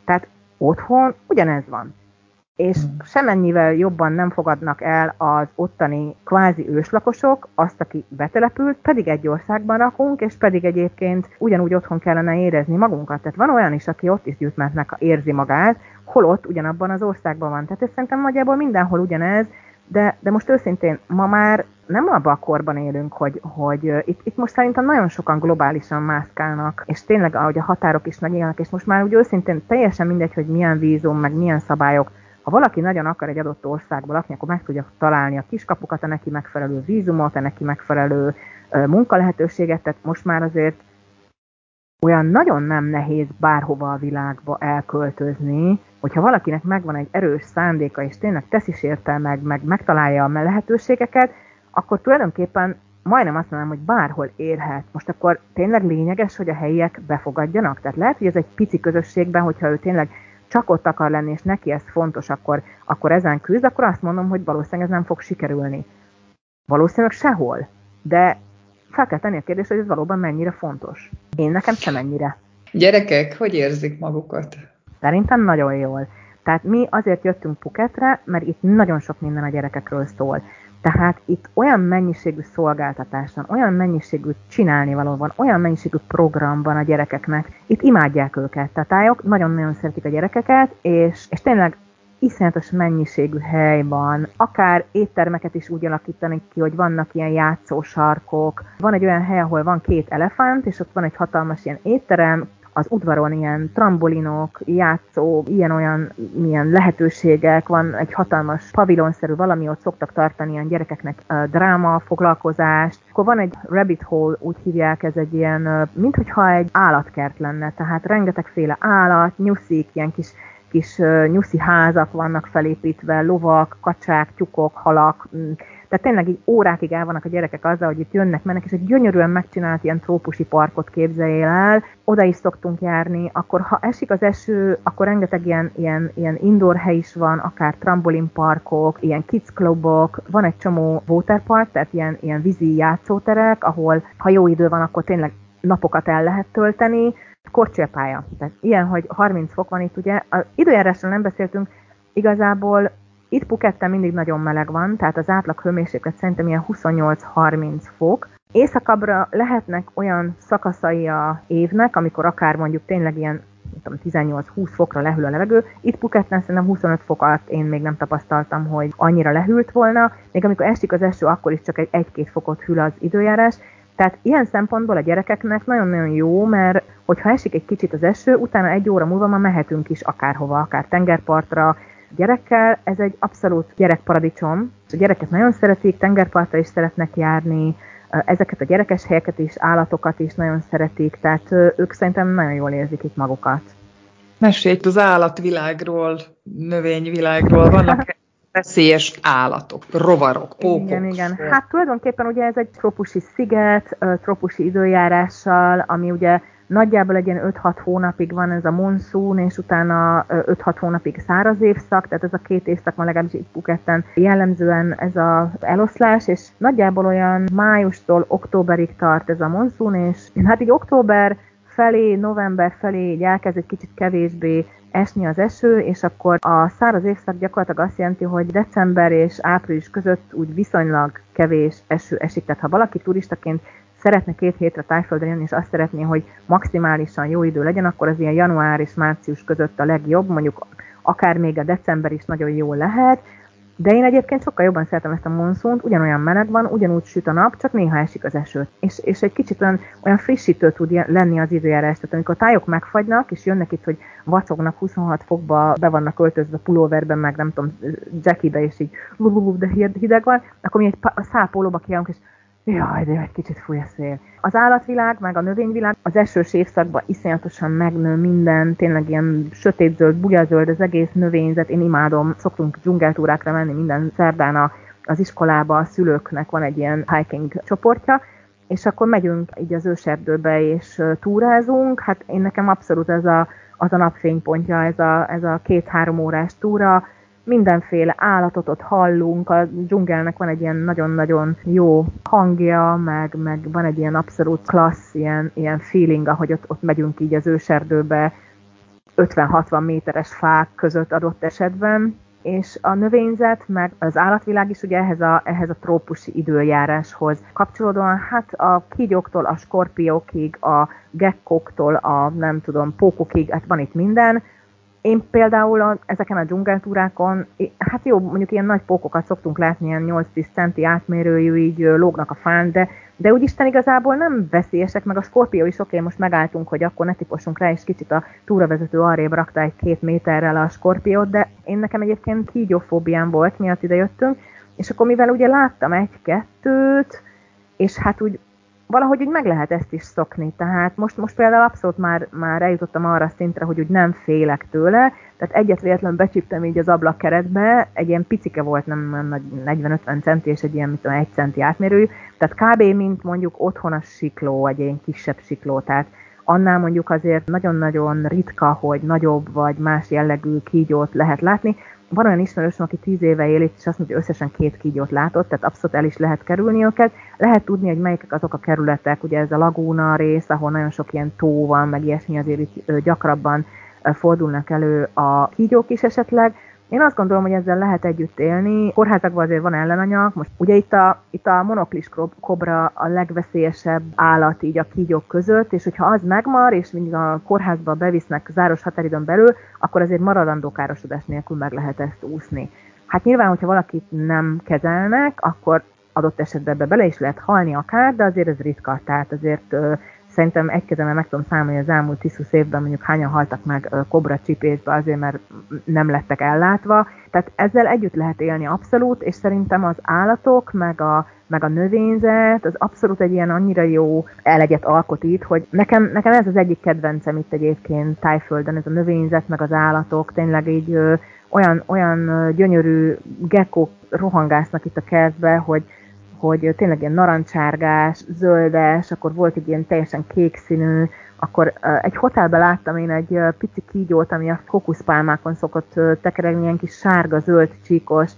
Tehát otthon ugyanez van. És hmm. semennyivel jobban nem fogadnak el az ottani kvázi őslakosok azt, aki betelepült, pedig egy országban lakunk, és pedig egyébként ugyanúgy otthon kellene érezni magunkat. Tehát van olyan is, aki ott is gyűjtmentnek érzi magát, holott ugyanabban az országban van. Tehát ez szerintem nagyjából mindenhol ugyanez, de, de most őszintén, ma már nem abban a korban élünk, hogy, hogy itt, itt most szerintem nagyon sokan globálisan mászkálnak, és tényleg ahogy a határok is megélnek, és most már úgy őszintén teljesen mindegy, hogy milyen vízum, meg milyen szabályok. Ha valaki nagyon akar egy adott országba lakni, akkor meg tudja találni a kiskapukat, a neki megfelelő vízumot, a neki megfelelő munkalehetőséget, tehát most már azért olyan nagyon nem nehéz bárhova a világba elköltözni, hogyha valakinek megvan egy erős szándéka, és tényleg tesz is érte meg, meg megtalálja a lehetőségeket, akkor tulajdonképpen majdnem azt mondom, hogy bárhol érhet. Most akkor tényleg lényeges, hogy a helyiek befogadjanak? Tehát lehet, hogy ez egy pici közösségben, hogyha ő tényleg csak ott akar lenni, és neki ez fontos, akkor, akkor ezen küzd, akkor azt mondom, hogy valószínűleg ez nem fog sikerülni. Valószínűleg sehol. De fel kell tenni a kérdést, hogy ez valóban mennyire fontos. Én nekem sem mennyire.
Gyerekek, hogy érzik magukat?
Szerintem nagyon jól. Tehát mi azért jöttünk Puketre, mert itt nagyon sok minden a gyerekekről szól. Tehát itt olyan mennyiségű szolgáltatás van, olyan mennyiségű csinálnivaló van, olyan mennyiségű program van a gyerekeknek. Itt imádják őket. Tehát tájok nagyon-nagyon szeretik a gyerekeket, és, és tényleg iszonyatos mennyiségű hely van, akár éttermeket is úgy alakítani ki, hogy vannak ilyen játszósarkok. Van egy olyan hely, ahol van két elefánt, és ott van egy hatalmas ilyen étterem, az udvaron ilyen trambolinok, játszó, ilyen-olyan milyen lehetőségek, van egy hatalmas pavilonszerű valami, ott szoktak tartani ilyen gyerekeknek dráma, foglalkozást. Akkor van egy rabbit hole, úgy hívják, ez egy ilyen, minthogyha egy állatkert lenne, tehát rengetegféle állat, nyuszik, ilyen kis kis nyuszi házak vannak felépítve, lovak, kacsák, tyukok, halak, tehát tényleg így órákig el vannak a gyerekek azzal, hogy itt jönnek, mennek, és egy gyönyörűen megcsinált ilyen trópusi parkot képzeljél el. Oda is szoktunk járni, akkor ha esik az eső, akkor rengeteg ilyen, ilyen, ilyen indoor hely is van, akár trambolinparkok, ilyen kids clubok, van egy csomó waterpark, tehát ilyen, ilyen vízi játszóterek, ahol ha jó idő van, akkor tényleg napokat el lehet tölteni, korcsélpálya. Tehát ilyen, hogy 30 fok van itt, ugye. Az időjárásról nem beszéltünk, igazából itt Phuketten mindig nagyon meleg van, tehát az átlag hőmérséklet szerintem ilyen 28-30 fok. Északabbra lehetnek olyan szakaszai a évnek, amikor akár mondjuk tényleg ilyen 18-20 fokra lehűl a levegő. Itt Phuketten szerintem 25 fok alatt én még nem tapasztaltam, hogy annyira lehűlt volna. Még amikor esik az eső, akkor is csak egy 1-2 fokot hűl az időjárás. Tehát ilyen szempontból a gyerekeknek nagyon-nagyon jó, mert hogyha esik egy kicsit az eső, utána egy óra múlva már mehetünk is akárhova, akár tengerpartra, gyerekkel, ez egy abszolút gyerekparadicsom. A gyerekek nagyon szeretik, tengerpartra is szeretnek járni, ezeket a gyerekes helyeket is, állatokat is nagyon szeretik, tehát ők szerintem nagyon jól érzik itt magukat.
Mesélj az állatvilágról, növényvilágról, vannak veszélyes állatok, rovarok, pókok.
Igen, igen. Hát tulajdonképpen ugye ez egy tropusi sziget, tropusi időjárással, ami ugye Nagyjából egy ilyen 5-6 hónapig van ez a monszún, és utána 5-6 hónapig száraz évszak, tehát ez a két évszak van legalábbis itt Phuketten jellemzően ez az eloszlás, és nagyjából olyan májustól októberig tart ez a monszún, és hát így október felé, november felé így elkezd egy kicsit kevésbé esni az eső, és akkor a száraz évszak gyakorlatilag azt jelenti, hogy december és április között úgy viszonylag kevés eső esik. Tehát ha valaki turistaként szeretne két hétre tájföldre jönni, és azt szeretné, hogy maximálisan jó idő legyen, akkor az ilyen január és március között a legjobb, mondjuk akár még a december is nagyon jó lehet, de én egyébként sokkal jobban szeretem ezt a monszont, ugyanolyan meleg van, ugyanúgy süt a nap, csak néha esik az eső. És, és egy kicsit olyan, olyan frissítő tud lenni az időjárás. Tehát amikor a tájok megfagynak, és jönnek itt, hogy vacognak 26 fokba, be vannak öltözve pulóverben, meg nem tudom, jackibe, és így de hideg van, akkor mi egy szápolóba kiállunk, és Jaj, de egy kicsit fúj a szél. Az állatvilág, meg a növényvilág az esős évszakban iszonyatosan megnő minden, tényleg ilyen sötétzöld, bugyazöld az egész növényzet, én imádom, szoktunk dzsungeltúrákra menni minden szerdán a, az iskolába, a szülőknek van egy ilyen hiking csoportja, és akkor megyünk így az őserdőbe és túrázunk, hát én nekem abszolút ez a, az a napfénypontja, ez a, ez a két-három órás túra, mindenféle állatot ott hallunk, a dzsungelnek van egy ilyen nagyon-nagyon jó hangja, meg, meg van egy ilyen abszolút klassz, ilyen, ilyen feeling, ahogy ott, ott megyünk így az őserdőbe 50-60 méteres fák között adott esetben, és a növényzet, meg az állatvilág is ugye ehhez a, ehhez a trópusi időjáráshoz kapcsolódóan, hát a kígyóktól a skorpiókig, a gekkoktól a nem tudom, pókokig, hát van itt minden, én például a, ezeken a dzsungeltúrákon, hát jó, mondjuk ilyen nagy pókokat szoktunk látni, ilyen 8-10 centi átmérőjű, így lógnak a fán, de, de úgy Isten igazából nem veszélyesek, meg a skorpió is oké, most megálltunk, hogy akkor ne tipossunk rá, és kicsit a túravezető arrébb rakta egy két méterrel a skorpiót, de én nekem egyébként kígyófóbiám volt, miatt ide jöttünk, és akkor mivel ugye láttam egy-kettőt, és hát úgy valahogy úgy meg lehet ezt is szokni. Tehát most, most például abszolút már, már eljutottam arra a szintre, hogy úgy nem félek tőle, tehát egyet véletlenül becsíptem így az ablakkeretbe, egy ilyen picike volt, nem nagy 40-50 centi, és egy ilyen, mit tudom, 1 centi átmérőjű, tehát kb. mint mondjuk otthon a sikló, egy ilyen kisebb sikló, tehát annál mondjuk azért nagyon-nagyon ritka, hogy nagyobb vagy más jellegű kígyót lehet látni, van olyan ismerősöm, aki tíz éve él és azt mondja, hogy összesen két kígyót látott, tehát abszolút el is lehet kerülni őket. Lehet tudni, hogy melyik azok a kerületek, ugye ez a lagúna rész, ahol nagyon sok ilyen tó van, meg ilyesmi azért itt gyakrabban fordulnak elő a kígyók is esetleg, Én azt gondolom, hogy ezzel lehet együtt élni. Kórházakban azért van ellenanyag. Most ugye itt a, itt a monoklis kobra a legveszélyesebb állat így a kígyók között, és hogyha az megmar, és mindig a kórházba bevisznek záros határidőn belül, akkor azért maradandó károsodás nélkül meg lehet ezt úszni. Hát nyilván, hogyha valakit nem kezelnek, akkor adott esetben be bele is lehet halni akár, de azért ez ritka, tehát azért szerintem egy kezemben meg tudom számolni, az elmúlt 10 évben mondjuk hányan haltak meg kobra csipésbe azért, mert nem lettek ellátva. Tehát ezzel együtt lehet élni abszolút, és szerintem az állatok, meg a, meg a növényzet, az abszolút egy ilyen annyira jó elegyet alkot itt, hogy nekem, nekem ez az egyik kedvencem itt egyébként Tájföldön, ez a növényzet, meg az állatok, tényleg így olyan, olyan gyönyörű gekkók rohangásznak itt a kertbe, hogy hogy tényleg ilyen narancsárgás, zöldes, akkor volt egy ilyen teljesen kék színű, akkor egy hotelben láttam én egy pici kígyót, ami a kokuszpálmákon szokott tekeregni, ilyen kis sárga-zöld csíkos,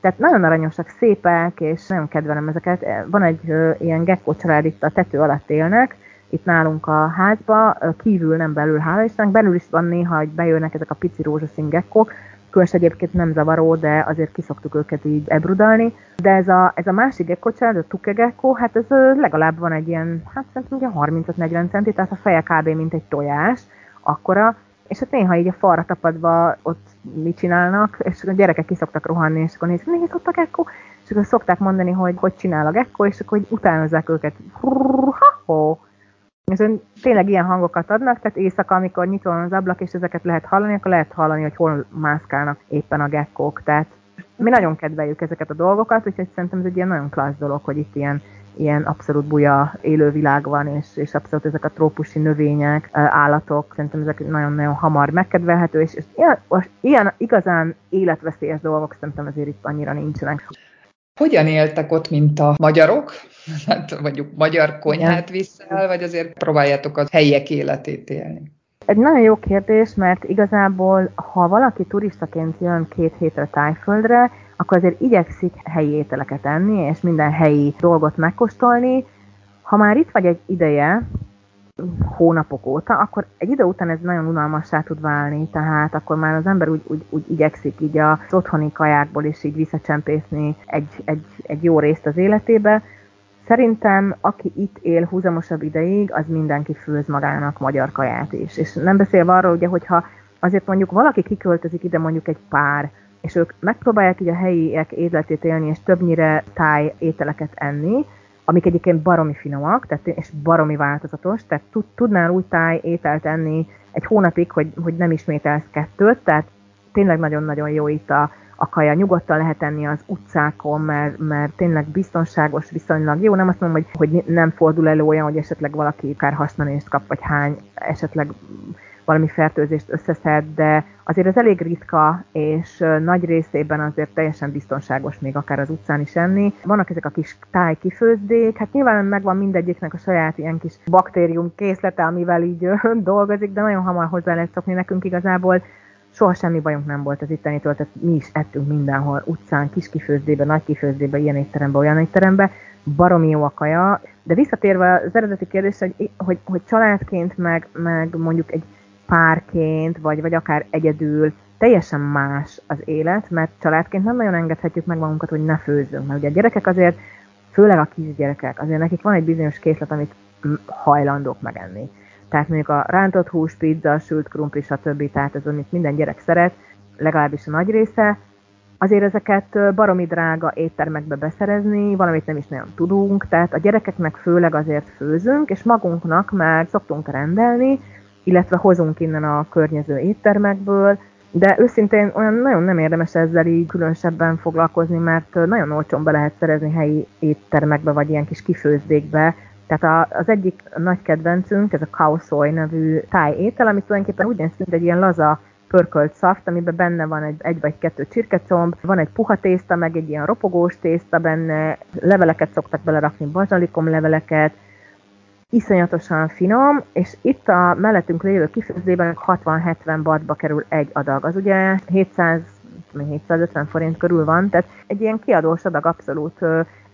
tehát nagyon aranyosak, szépek, és nagyon kedvelem ezeket. Van egy ilyen gekkó család itt a tető alatt élnek, itt nálunk a házba, kívül nem belül, hála Istennek, belül is van néha, hogy bejönnek ezek a pici rózsaszín gekkók, Különös egyébként nem zavaró, de azért kiszoktuk őket így ebrudalni. De ez a, ez a másik gekkocsád, a tukegekko, hát ez legalább van egy ilyen, hát szerintem 30-40 centi, tehát a feje kb. mint egy tojás, akkora, és hát néha így a falra tapadva ott mit csinálnak, és a gyerekek ki szoktak rohanni, és akkor nézik, nézd ott a gekko, és akkor szokták mondani, hogy hogy csinál a gekko, és akkor hogy utánozzák őket. Ha-ho! És tényleg ilyen hangokat adnak, tehát éjszaka, amikor nyitva van az ablak, és ezeket lehet hallani, akkor lehet hallani, hogy hol mászkálnak éppen a gekkók. Tehát mi nagyon kedveljük ezeket a dolgokat, úgyhogy szerintem ez egy ilyen nagyon klassz dolog, hogy itt ilyen, ilyen abszolút buja élővilág van, és, és abszolút ezek a trópusi növények, állatok, szerintem ezek nagyon-nagyon hamar megkedvelhető, és, és ilyen, ilyen igazán életveszélyes dolgok szerintem azért itt annyira nincsenek.
Hogyan éltek ott, mint a magyarok? Hát mondjuk magyar konyhát viszel, vagy azért próbáljátok a helyiek életét élni?
Egy nagyon jó kérdés, mert igazából, ha valaki turistaként jön két hétre Tájföldre, akkor azért igyekszik helyi ételeket enni, és minden helyi dolgot megkóstolni. Ha már itt vagy egy ideje, hónapok óta, akkor egy idő után ez nagyon unalmassá tud válni, tehát akkor már az ember úgy, úgy, úgy igyekszik így az otthoni kajákból is így visszacsempészni egy, egy, egy jó részt az életébe. Szerintem, aki itt él húzamosabb ideig, az mindenki főz magának magyar kaját is. És nem beszélve arról, ugye, hogyha azért mondjuk valaki kiköltözik ide mondjuk egy pár, és ők megpróbálják így a helyiek életét élni, és többnyire táj ételeket enni, amik egyébként baromi finomak, tehát, és baromi változatos, tehát tudnál úgy táj ételt enni egy hónapig, hogy, hogy nem ismételsz kettőt, tehát tényleg nagyon-nagyon jó itt a, a kaja. Nyugodtan lehet enni az utcákon, mert, mert tényleg biztonságos, viszonylag jó. Nem azt mondom, hogy, hogy nem fordul elő olyan, hogy esetleg valaki akár használést kap, vagy hány esetleg valami fertőzést összeszed, de azért ez elég ritka, és nagy részében azért teljesen biztonságos még akár az utcán is enni. Vannak ezek a kis táj hát nyilván megvan mindegyiknek a saját ilyen kis baktérium készlete, amivel így dolgozik, de nagyon hamar hozzá lehet szokni nekünk igazából. Soha semmi bajunk nem volt az ittenitől, tehát mi is ettünk mindenhol, utcán, kis kifőzdébe, nagy kifőzdébe, ilyen étterembe, olyan étterembe, baromi jó a kaja, de visszatérve az eredeti kérdés, hogy, hogy, hogy családként, meg, meg mondjuk egy párként, vagy, vagy akár egyedül, teljesen más az élet, mert családként nem nagyon engedhetjük meg magunkat, hogy ne főzzünk. Mert ugye a gyerekek azért, főleg a kisgyerekek, azért nekik van egy bizonyos készlet, amit hajlandók megenni. Tehát mondjuk a rántott hús, pizza, sült krumpli, stb. Tehát ez, amit minden gyerek szeret, legalábbis a nagy része, azért ezeket baromi drága éttermekbe beszerezni, valamit nem is nagyon tudunk, tehát a gyerekeknek főleg azért főzünk, és magunknak meg szoktunk rendelni, illetve hozunk innen a környező éttermekből, de őszintén olyan nagyon nem érdemes ezzel így különösebben foglalkozni, mert nagyon olcsón be lehet szerezni helyi éttermekbe, vagy ilyen kis kifőzdékbe. Tehát az egyik nagy kedvencünk, ez a Kaosoy nevű táj étel, ami tulajdonképpen néz mint egy ilyen laza pörkölt szaft, amiben benne van egy, egy vagy kettő csirkecomb, van egy puha tészta, meg egy ilyen ropogós tészta benne, leveleket szoktak belerakni, bazsalikom leveleket, iszonyatosan finom, és itt a mellettünk lévő kifőzdében 60-70 batba kerül egy adag. Az ugye 700 750 forint körül van, tehát egy ilyen kiadós adag abszolút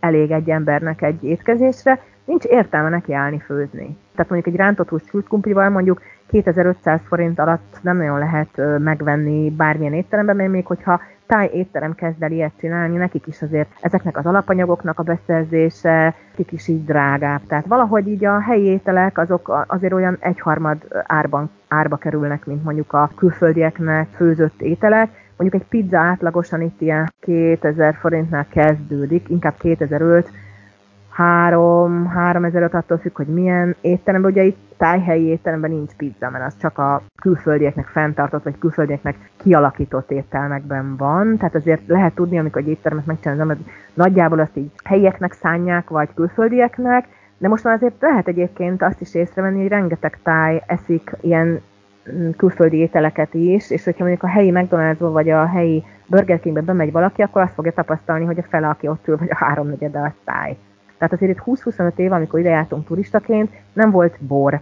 elég egy embernek egy étkezésre, nincs értelme neki állni főzni. Tehát mondjuk egy rántott hús sült mondjuk 2500 forint alatt nem nagyon lehet megvenni bármilyen étteremben, mert még hogyha táj étterem kezd el ilyet csinálni, nekik is azért ezeknek az alapanyagoknak a beszerzése, nekik is így drágább. Tehát valahogy így a helyi ételek azok azért olyan egyharmad árban, árba kerülnek, mint mondjuk a külföldieknek főzött ételek. Mondjuk egy pizza átlagosan itt ilyen 2000 forintnál kezdődik, inkább 2005, 3, 3005 attól függ, hogy milyen étteremben. Ugye itt tájhelyi étteremben nincs pizza, mert az csak a külföldieknek fenntartott, vagy külföldieknek kialakított éttermekben van. Tehát azért lehet tudni, amikor egy éttermet megcsinálom, hogy nagyjából azt így helyieknek szánják, vagy külföldieknek, de most már azért lehet egyébként azt is észrevenni, hogy rengeteg táj eszik ilyen mm, külföldi ételeket is, és hogyha mondjuk a helyi mcdonalds vagy a helyi Burger Kingbe bemegy valaki, akkor azt fogja tapasztalni, hogy a fele, aki ott ül, vagy a háromnegyede a táj. Tehát azért itt 20-25 év, amikor ide jártunk turistaként, nem volt bor,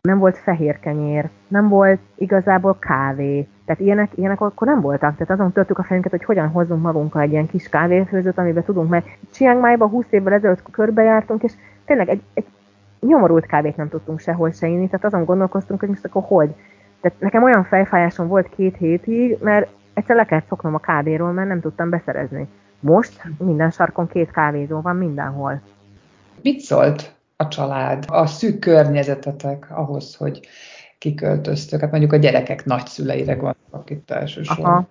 nem volt fehér kenyér, nem volt igazából kávé. Tehát ilyenek, ilyenek akkor nem voltak. Tehát azon töltük a fejünket, hogy hogyan hozzunk magunkkal egy ilyen kis kávéfőzőt, amiben tudunk, mert Chiang Mai-ba 20 évvel ezelőtt körbejártunk, és tényleg egy, egy nyomorult kávét nem tudtunk sehol se inni, tehát azon gondolkoztunk, hogy most akkor hogy. Tehát nekem olyan fejfájásom volt két hétig, mert egyszer le kellett szoknom a kávéról, mert nem tudtam beszerezni. Most minden sarkon két kávézó van mindenhol.
Mit szólt a család, a szűk környezetetek ahhoz, hogy kiköltöztök? Hát mondjuk a gyerekek nagyszüleire gondolok itt elsősorban. Aha.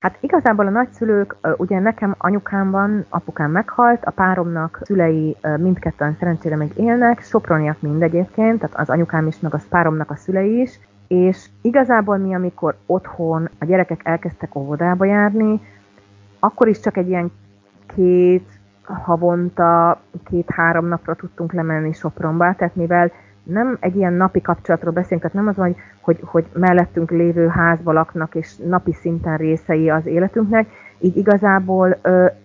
Hát igazából a nagyszülők, ugye nekem anyukám van, apukám meghalt, a páromnak szülei mindketten szerencsére még élnek, soproniak mind egyébként, tehát az anyukám is, meg a páromnak a szülei is, és igazából mi, amikor otthon a gyerekek elkezdtek óvodába járni, akkor is csak egy ilyen két havonta, két-három napra tudtunk lemenni Sopronba, tehát mivel nem egy ilyen napi kapcsolatról beszélünk, tehát nem az van, hogy, hogy mellettünk lévő házba laknak, és napi szinten részei az életünknek, így igazából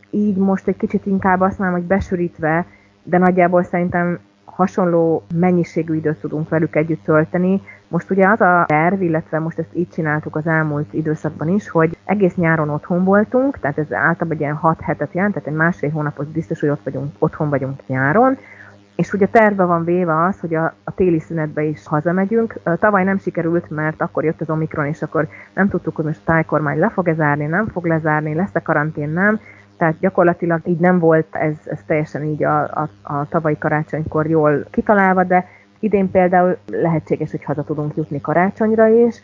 így most egy kicsit inkább azt mondom, hogy besűrítve, de nagyjából szerintem hasonló mennyiségű időt tudunk velük együtt tölteni. Most ugye az a terv, illetve most ezt így csináltuk az elmúlt időszakban is, hogy egész nyáron otthon voltunk, tehát ez általában egy ilyen 6 hetet jelent, tehát egy másfél hónapot biztos, hogy ott vagyunk, otthon vagyunk nyáron, és ugye terve van véve az, hogy a, a téli szünetbe is hazamegyünk. Tavaly nem sikerült, mert akkor jött az Omikron, és akkor nem tudtuk, hogy most a tájkormány le fog-e zárni, nem fog lezárni, lesz-e karantén, nem tehát gyakorlatilag így nem volt ez, ez teljesen így a, a, a tavalyi karácsonykor jól kitalálva, de idén például lehetséges, hogy haza tudunk jutni karácsonyra is,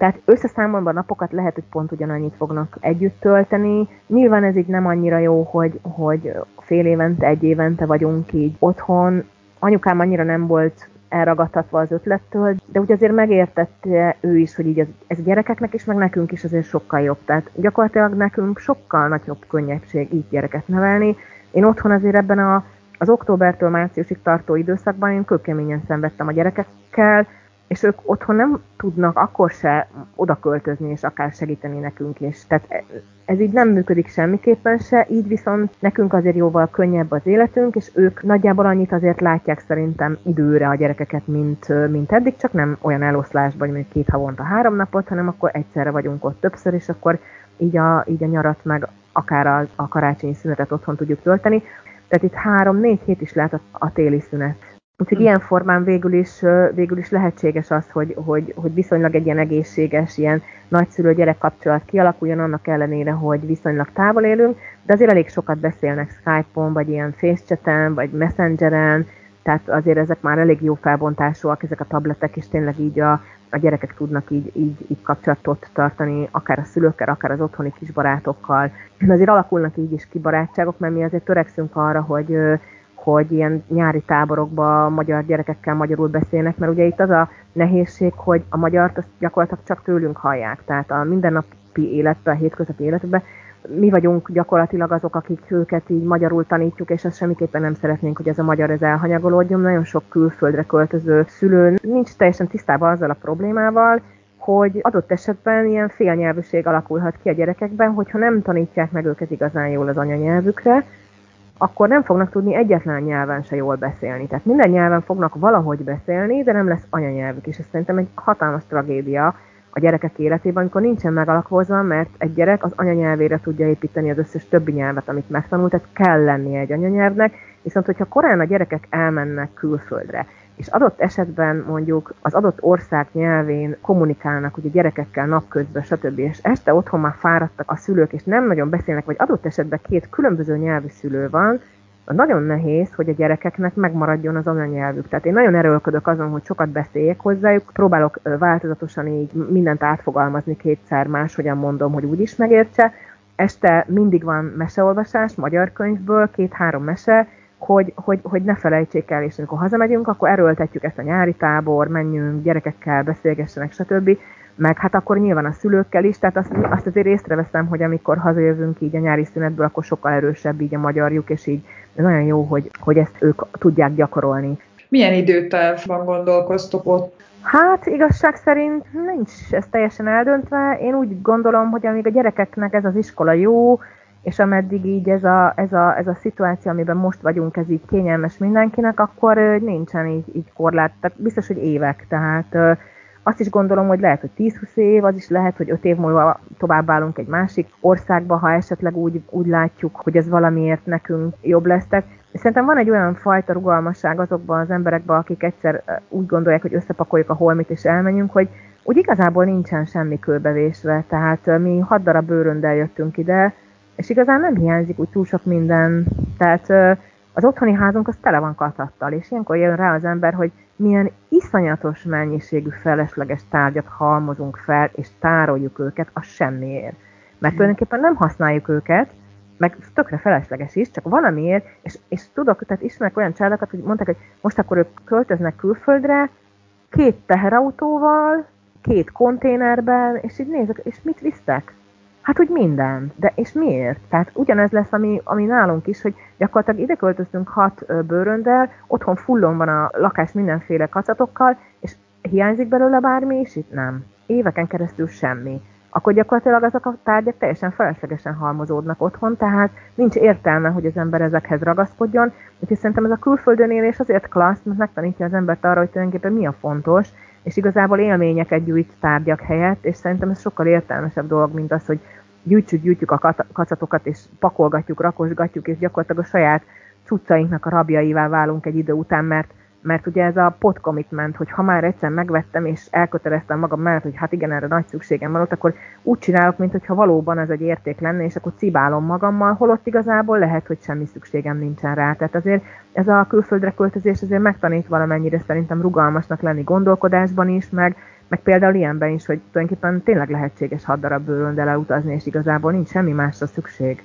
tehát összeszámolva napokat lehet, hogy pont ugyanannyit fognak együtt tölteni. Nyilván ez így nem annyira jó, hogy, hogy fél évente, egy évente vagyunk így otthon. Anyukám annyira nem volt elragadtatva az ötlettől, de úgy azért megértette ő is, hogy így ez, ez gyerekeknek is, meg nekünk is azért sokkal jobb. Tehát gyakorlatilag nekünk sokkal nagyobb könnyebbség így gyereket nevelni. Én otthon azért ebben a, az októbertől márciusig tartó időszakban én kőkeményen szenvedtem a gyerekekkel, és ők otthon nem tudnak akkor se oda költözni, és akár segíteni nekünk is. Tehát ez így nem működik semmiképpen se, így viszont nekünk azért jóval könnyebb az életünk, és ők nagyjából annyit azért látják szerintem időre a gyerekeket, mint, mint eddig, csak nem olyan eloszlásban, hogy két havonta három napot, hanem akkor egyszerre vagyunk ott többször, és akkor így a, így a nyarat meg akár a, a karácsonyi szünetet otthon tudjuk tölteni. Tehát itt három-négy hét is lehet a, a téli szünet. Úgyhogy hm. ilyen formán végül is, végül is lehetséges az, hogy, hogy, hogy viszonylag egy ilyen egészséges, ilyen nagyszülő-gyerek kapcsolat kialakuljon, annak ellenére, hogy viszonylag távol élünk, de azért elég sokat beszélnek Skype-on, vagy ilyen FaceChat-en, vagy Messengeren, tehát azért ezek már elég jó felbontásúak, ezek a tabletek, és tényleg így a, a gyerekek tudnak így, így, így kapcsolatot tartani, akár a szülőkkel, akár az otthoni kis barátokkal. De azért alakulnak így is ki barátságok, mert mi azért törekszünk arra, hogy hogy ilyen nyári táborokba magyar gyerekekkel magyarul beszélnek, mert ugye itt az a nehézség, hogy a magyart azt gyakorlatilag csak tőlünk hallják, tehát a mindennapi életben, a hétköznapi életben mi vagyunk gyakorlatilag azok, akik őket így magyarul tanítjuk, és ezt semmiképpen nem szeretnénk, hogy ez a magyar ez elhanyagolódjon. Nagyon sok külföldre költöző szülő nincs teljesen tisztában azzal a problémával, hogy adott esetben ilyen félnyelvűség alakulhat ki a gyerekekben, hogyha nem tanítják meg őket igazán jól az anyanyelvükre, akkor nem fognak tudni egyetlen nyelven se jól beszélni. Tehát minden nyelven fognak valahogy beszélni, de nem lesz anyanyelvük, és ez szerintem egy hatalmas tragédia a gyerekek életében, amikor nincsen megalapozva, mert egy gyerek az anyanyelvére tudja építeni az összes többi nyelvet, amit megtanult, tehát kell lennie egy anyanyelvnek, Viszont, hogyha korán a gyerekek elmennek külföldre, és adott esetben mondjuk az adott ország nyelvén kommunikálnak ugye gyerekekkel napközben, stb. és este otthon már fáradtak a szülők, és nem nagyon beszélnek, vagy adott esetben két különböző nyelvű szülő van, nagyon nehéz, hogy a gyerekeknek megmaradjon az anyanyelvük. Tehát én nagyon erőlködök azon, hogy sokat beszéljek hozzájuk, próbálok változatosan így mindent átfogalmazni kétszer más, hogyan mondom, hogy úgy is megértse. Este mindig van meseolvasás, magyar könyvből, két-három mese, hogy, hogy, hogy ne felejtsék el, és amikor hazamegyünk, akkor erőltetjük ezt a nyári tábor, menjünk, gyerekekkel beszélgessenek, stb. Meg hát akkor nyilván a szülőkkel is, tehát azt, azt azért észreveszem, hogy amikor hazajövünk így a nyári szünetből, akkor sokkal erősebb így a magyarjuk, és így nagyon jó, hogy, hogy ezt ők tudják gyakorolni.
Milyen időtávban gondolkoztok ott?
Hát igazság szerint nincs ez teljesen eldöntve. Én úgy gondolom, hogy amíg a gyerekeknek ez az iskola jó, és ameddig így ez a, ez, a, ez a szituáció, amiben most vagyunk, ez így kényelmes mindenkinek, akkor nincsen így, így korlát, tehát biztos, hogy évek, tehát azt is gondolom, hogy lehet, hogy 10-20 év, az is lehet, hogy 5 év múlva továbbállunk egy másik országba, ha esetleg úgy, úgy látjuk, hogy ez valamiért nekünk jobb lesz. Tehát szerintem van egy olyan fajta rugalmasság azokban az emberekben, akik egyszer úgy gondolják, hogy összepakoljuk a holmit és elmenjünk, hogy úgy igazából nincsen semmi kőbevésve. Tehát mi hat darab bőröndel jöttünk ide, és igazán nem hiányzik úgy túl sok minden. Tehát az otthoni házunk az tele van katattal, és ilyenkor jön rá az ember, hogy milyen iszonyatos mennyiségű felesleges tárgyat halmozunk fel, és tároljuk őket a semmiért. Mert tulajdonképpen nem használjuk őket, meg tökre felesleges is, csak valamiért, és, és tudok, tehát ismerek olyan családokat, hogy mondták, hogy most akkor ők költöznek külföldre, két teherautóval, két konténerben, és így nézek, és mit visztek? Hát, hogy minden. De és miért? Tehát ugyanez lesz, ami, ami nálunk is, hogy gyakorlatilag ide költöztünk hat bőröndel, otthon fullon van a lakás mindenféle kacatokkal, és hiányzik belőle bármi, és itt nem. Éveken keresztül semmi. Akkor gyakorlatilag azok a tárgyak teljesen feleslegesen halmozódnak otthon, tehát nincs értelme, hogy az ember ezekhez ragaszkodjon. Úgyhogy szerintem ez a külföldön élés azért klassz, mert megtanítja az embert arra, hogy tulajdonképpen mi a fontos, és igazából élményeket gyűjt tárgyak helyett, és szerintem ez sokkal értelmesebb dolog, mint az, hogy gyűjtsük, gyűjtjük a kacatokat, és pakolgatjuk, rakosgatjuk, és gyakorlatilag a saját cuccainknak a rabjaivá válunk egy idő után, mert mert ugye ez a pot commitment, hogy ha már egyszer megvettem, és elköteleztem magam mellett, hogy hát igen, erre nagy szükségem van ott, akkor úgy csinálok, mintha valóban ez egy érték lenne, és akkor cibálom magammal, holott igazából lehet, hogy semmi szükségem nincsen rá. Tehát azért ez a külföldre költözés azért megtanít valamennyire szerintem rugalmasnak lenni gondolkodásban is, meg, meg például ilyenben is, hogy tulajdonképpen tényleg lehetséges hat darab bőröndel utazni, és igazából nincs semmi másra szükség.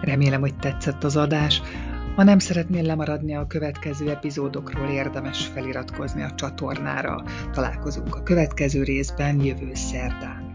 Remélem, hogy tetszett az adás. Ha nem szeretnél lemaradni a következő epizódokról, érdemes feliratkozni a csatornára. Találkozunk a következő részben jövő szerdán.